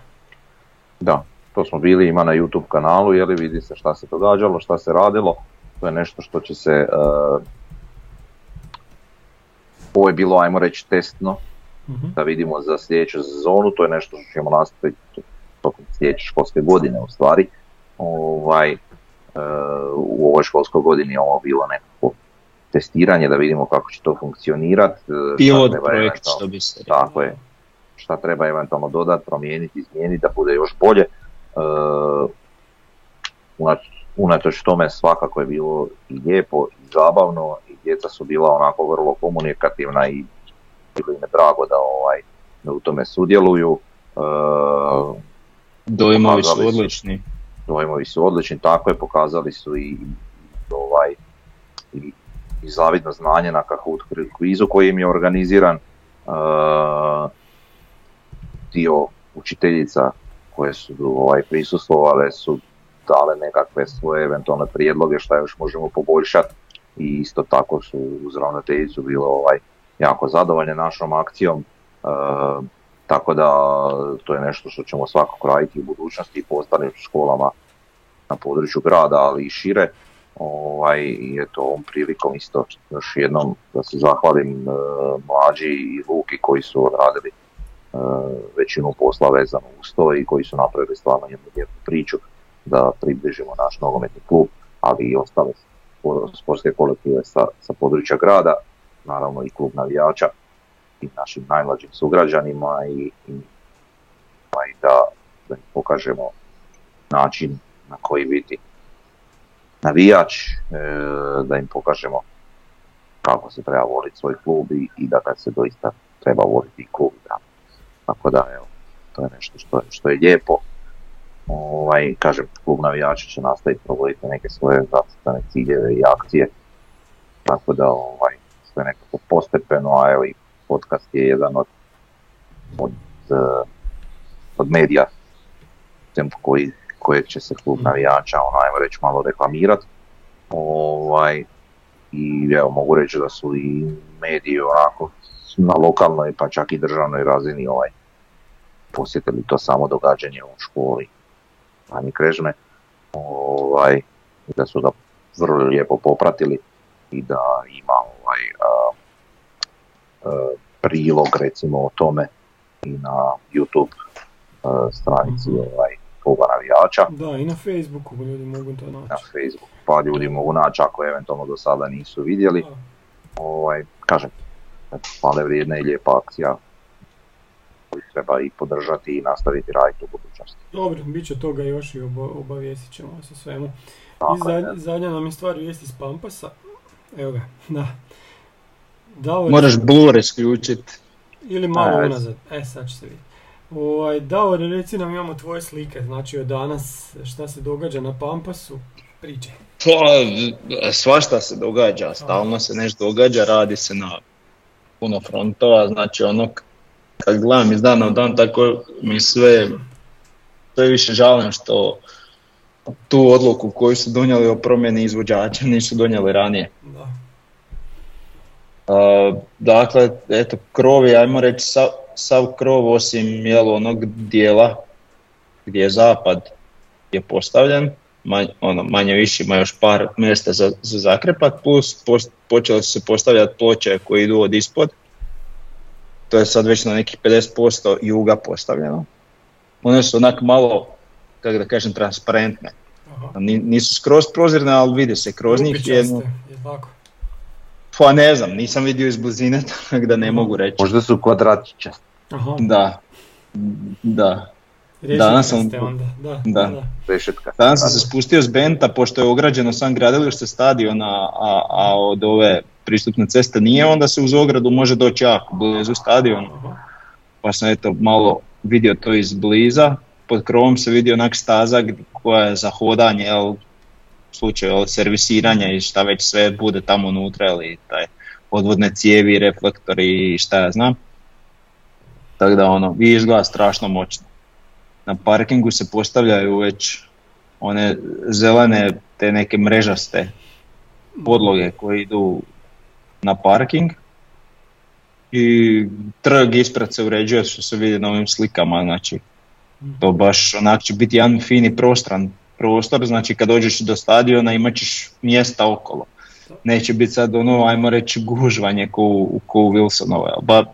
Da, to smo bili, ima na YouTube kanalu, je li vidi se šta se događalo, šta se radilo. To je nešto što će se, uh, ovo je bilo, ajmo reći, testno, Mhm. da vidimo za sljedeću sezonu, to je nešto što ćemo nastaviti tokom sljedeće školske godine u stvari. Ovaj, e, u ovoj školskoj godini je ovo bilo nekako testiranje da vidimo kako će to funkcionirati. Pilot projekt što bi se rekao. Tako je. Šta treba eventualno dodati, promijeniti, izmijeniti da bude još bolje. E, unatoč tome svakako je bilo i lijepo i zabavno i djeca su bila onako vrlo komunikativna i bilo im je drago da, ovaj, u tome sudjeluju. E, Dojmovi su odlični. dojmovi su odlični, tako je, pokazali su i, i ovaj, i, i zavidno znanje na Kahoot kvizu koji im je organiziran. E, dio učiteljica koje su ovaj, prisustvovale su dale nekakve svoje eventualne prijedloge šta još možemo poboljšati i isto tako su uz ravnateljicu bilo ovaj, jako zadovoljne našom akcijom. E, tako da to je nešto što ćemo svakako raditi u budućnosti po ostalim školama na području grada, ali i šire. Ovaj, I eto, ovom prilikom isto još jednom da se zahvalim e, mlađi i Luki koji su odradili e, većinu posla vezano uz to i koji su napravili stvarno jednu lijepu priču da približimo naš nogometni klub, ali i ostale spo- sportske kolektive sa, sa područja grada, naravno i klub navijača i našim najmlađim sugrađanima i, i, ovaj, da, da im pokažemo način na koji biti navijač, e, da im pokažemo kako se treba voliti svoj klub i, i da kad se doista treba voliti i klub. Da. Tako da, evo, to je nešto što, što je lijepo. Ovaj, kažem, klub navijača će nastaviti provoditi neke svoje zacrtane ciljeve i akcije. Tako da, ovaj, sve nekako postepeno, a evo i podcast je jedan od, od, eh, od medija koji, kojeg će se klub navijača, ono, ajmo reći, malo reklamirati. Ovaj, I evo, mogu reći da su i mediji onako na lokalnoj pa čak i državnoj razini ovaj, posjetili to samo događanje u školi Ani Krežme ovaj, da su ga vrlo lijepo popratili i da ima prilog recimo o tome i na YouTube a, stranici Mhm. ovaj, kluba navijača Da, i na Facebooku ljudi mogu to na naći. Facebook, pa ljudi mogu naći ako eventualno do sada nisu vidjeli. Da. Ovaj, kažem, hvale vrijedna i lijepa akcija koju treba i podržati i nastaviti raditi u budućnosti. Dobro, bit će toga još i oba, obavijestit ćemo o svemu. I Tako je, zadnja, zadnja nam je stvar vijest iz Pampasa. Evo ga, [laughs] da. Davor, Moraš blur isključiti. ili malo unazad. E, sad će se vidjeti. Ovaj, Davor, reci nam imamo tvoje slike, znači od danas šta se događa na Pampasu, priče. Pa, svašta se događa, stalno se nešto događa, radi se na puno frontova, znači ono, kad gledam iz dana u dan, tako mi sve, sve više žalim što tu odluku koju su donijeli o promjeni izvođača nisu donijeli ranije. Da. Uh, dakle, eto, krov je, ajmo reći, sav, sav krov osim jel, onog dijela gdje je zapad je postavljen, manj, ono, manje više ima još par mjesta za, za zakrepat, plus post, počele su se postavljati ploče koje idu od ispod. To je sad već na nekih 50% juga postavljeno. One su onak malo, kako da kažem, transparentne. Aha. Ni- Nisu skroz prozirne, ali vidi se kroz njih je tako? Pa ne znam, nisam vidio iz blizine, [laughs] tako da ne mogu reći. Možda su kvadratiće. Aha, Da, da. danas sam- onda. Da, Da. da. Rešetka. Danas sam se spustio s Benta, pošto je ograđeno sam gradilište stadiona, a, a od ove pristupne ceste nije, onda se uz ogradu može doći jako blizu stadiona. Pa sam eto malo vidio to izbliza. Pod krovom se vidi onak staza gdje- koja je za hodanje, slučaju servisiranja i šta već sve bude tamo unutra, ili taj odvodne cijevi, reflektori i šta ja znam. Tako da ono, i izgleda strašno moćno. Na parkingu se postavljaju već one zelene, te neke mrežaste podloge koje idu na parking i trg ispred se uređuje što se vidi na ovim slikama, znači to baš onak će biti jedan fini prostran prostor, znači kad dođeš do stadiona imat ćeš mjesta okolo. Neće biti sad ono, ajmo reći, gužvanje ko, ko u Wilsonovoj, ali ba,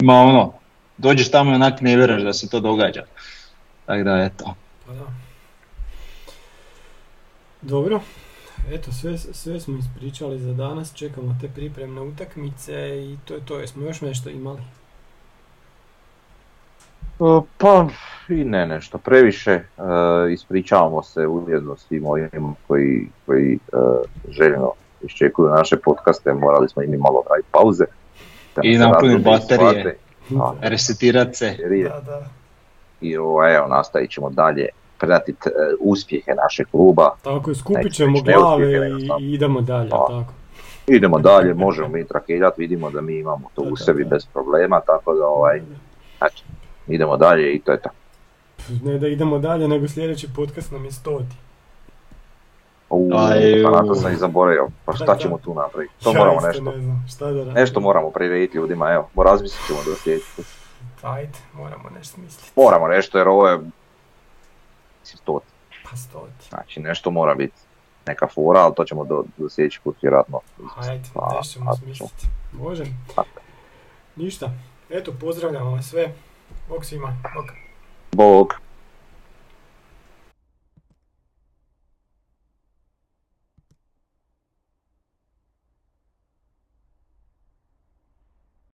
ima ono, dođeš tamo i onak ne vjeruješ da se to događa. Tako da, eto. Pa da. Dobro, eto sve, sve smo ispričali za danas, čekamo te pripremne utakmice i to je to, jesmo još nešto imali? E, Pa i ne nešto previše, E, ispričavamo se ujedno svim ovim koji, koji e, željno iščekuju naše podcaste, morali smo i mi malo raditi pauze. da I napuniti baterije. Da, Resetirat se. baterije. Da, da. I ovo, evo, nastavit ćemo dalje pratiti e, uspjehe našeg kluba. Tako je, skupit ćemo glave i, idemo dalje, Da. tako. Idemo dalje, možemo mi trakiljati, vidimo da mi imamo to Da, u da, sebi da. bez problema, tako da ovaj, znači, idemo dalje i to je to. Ne da idemo dalje, nego sljedeći podcast nam je stoti. U, Aj, pa na to sam i zaboravio, pa šta da. ćemo tu napraviti? To Ja moramo nešto, Ne znam, šta da nešto moramo prirediti ljudima, evo, razmislit ćemo do sljedećeg. Ajde, moramo nešto smisliti. Moramo nešto jer ovo je, mislim, to, Pa stoti. znači nešto mora biti neka fora, ali to ćemo do, do sljedeći put vjerojatno. Ajde, Pa, nešto ćemo smisliti. Može. Ništa. Eto, pozdravljamo vas sve. Bog svima. Bog. Bog.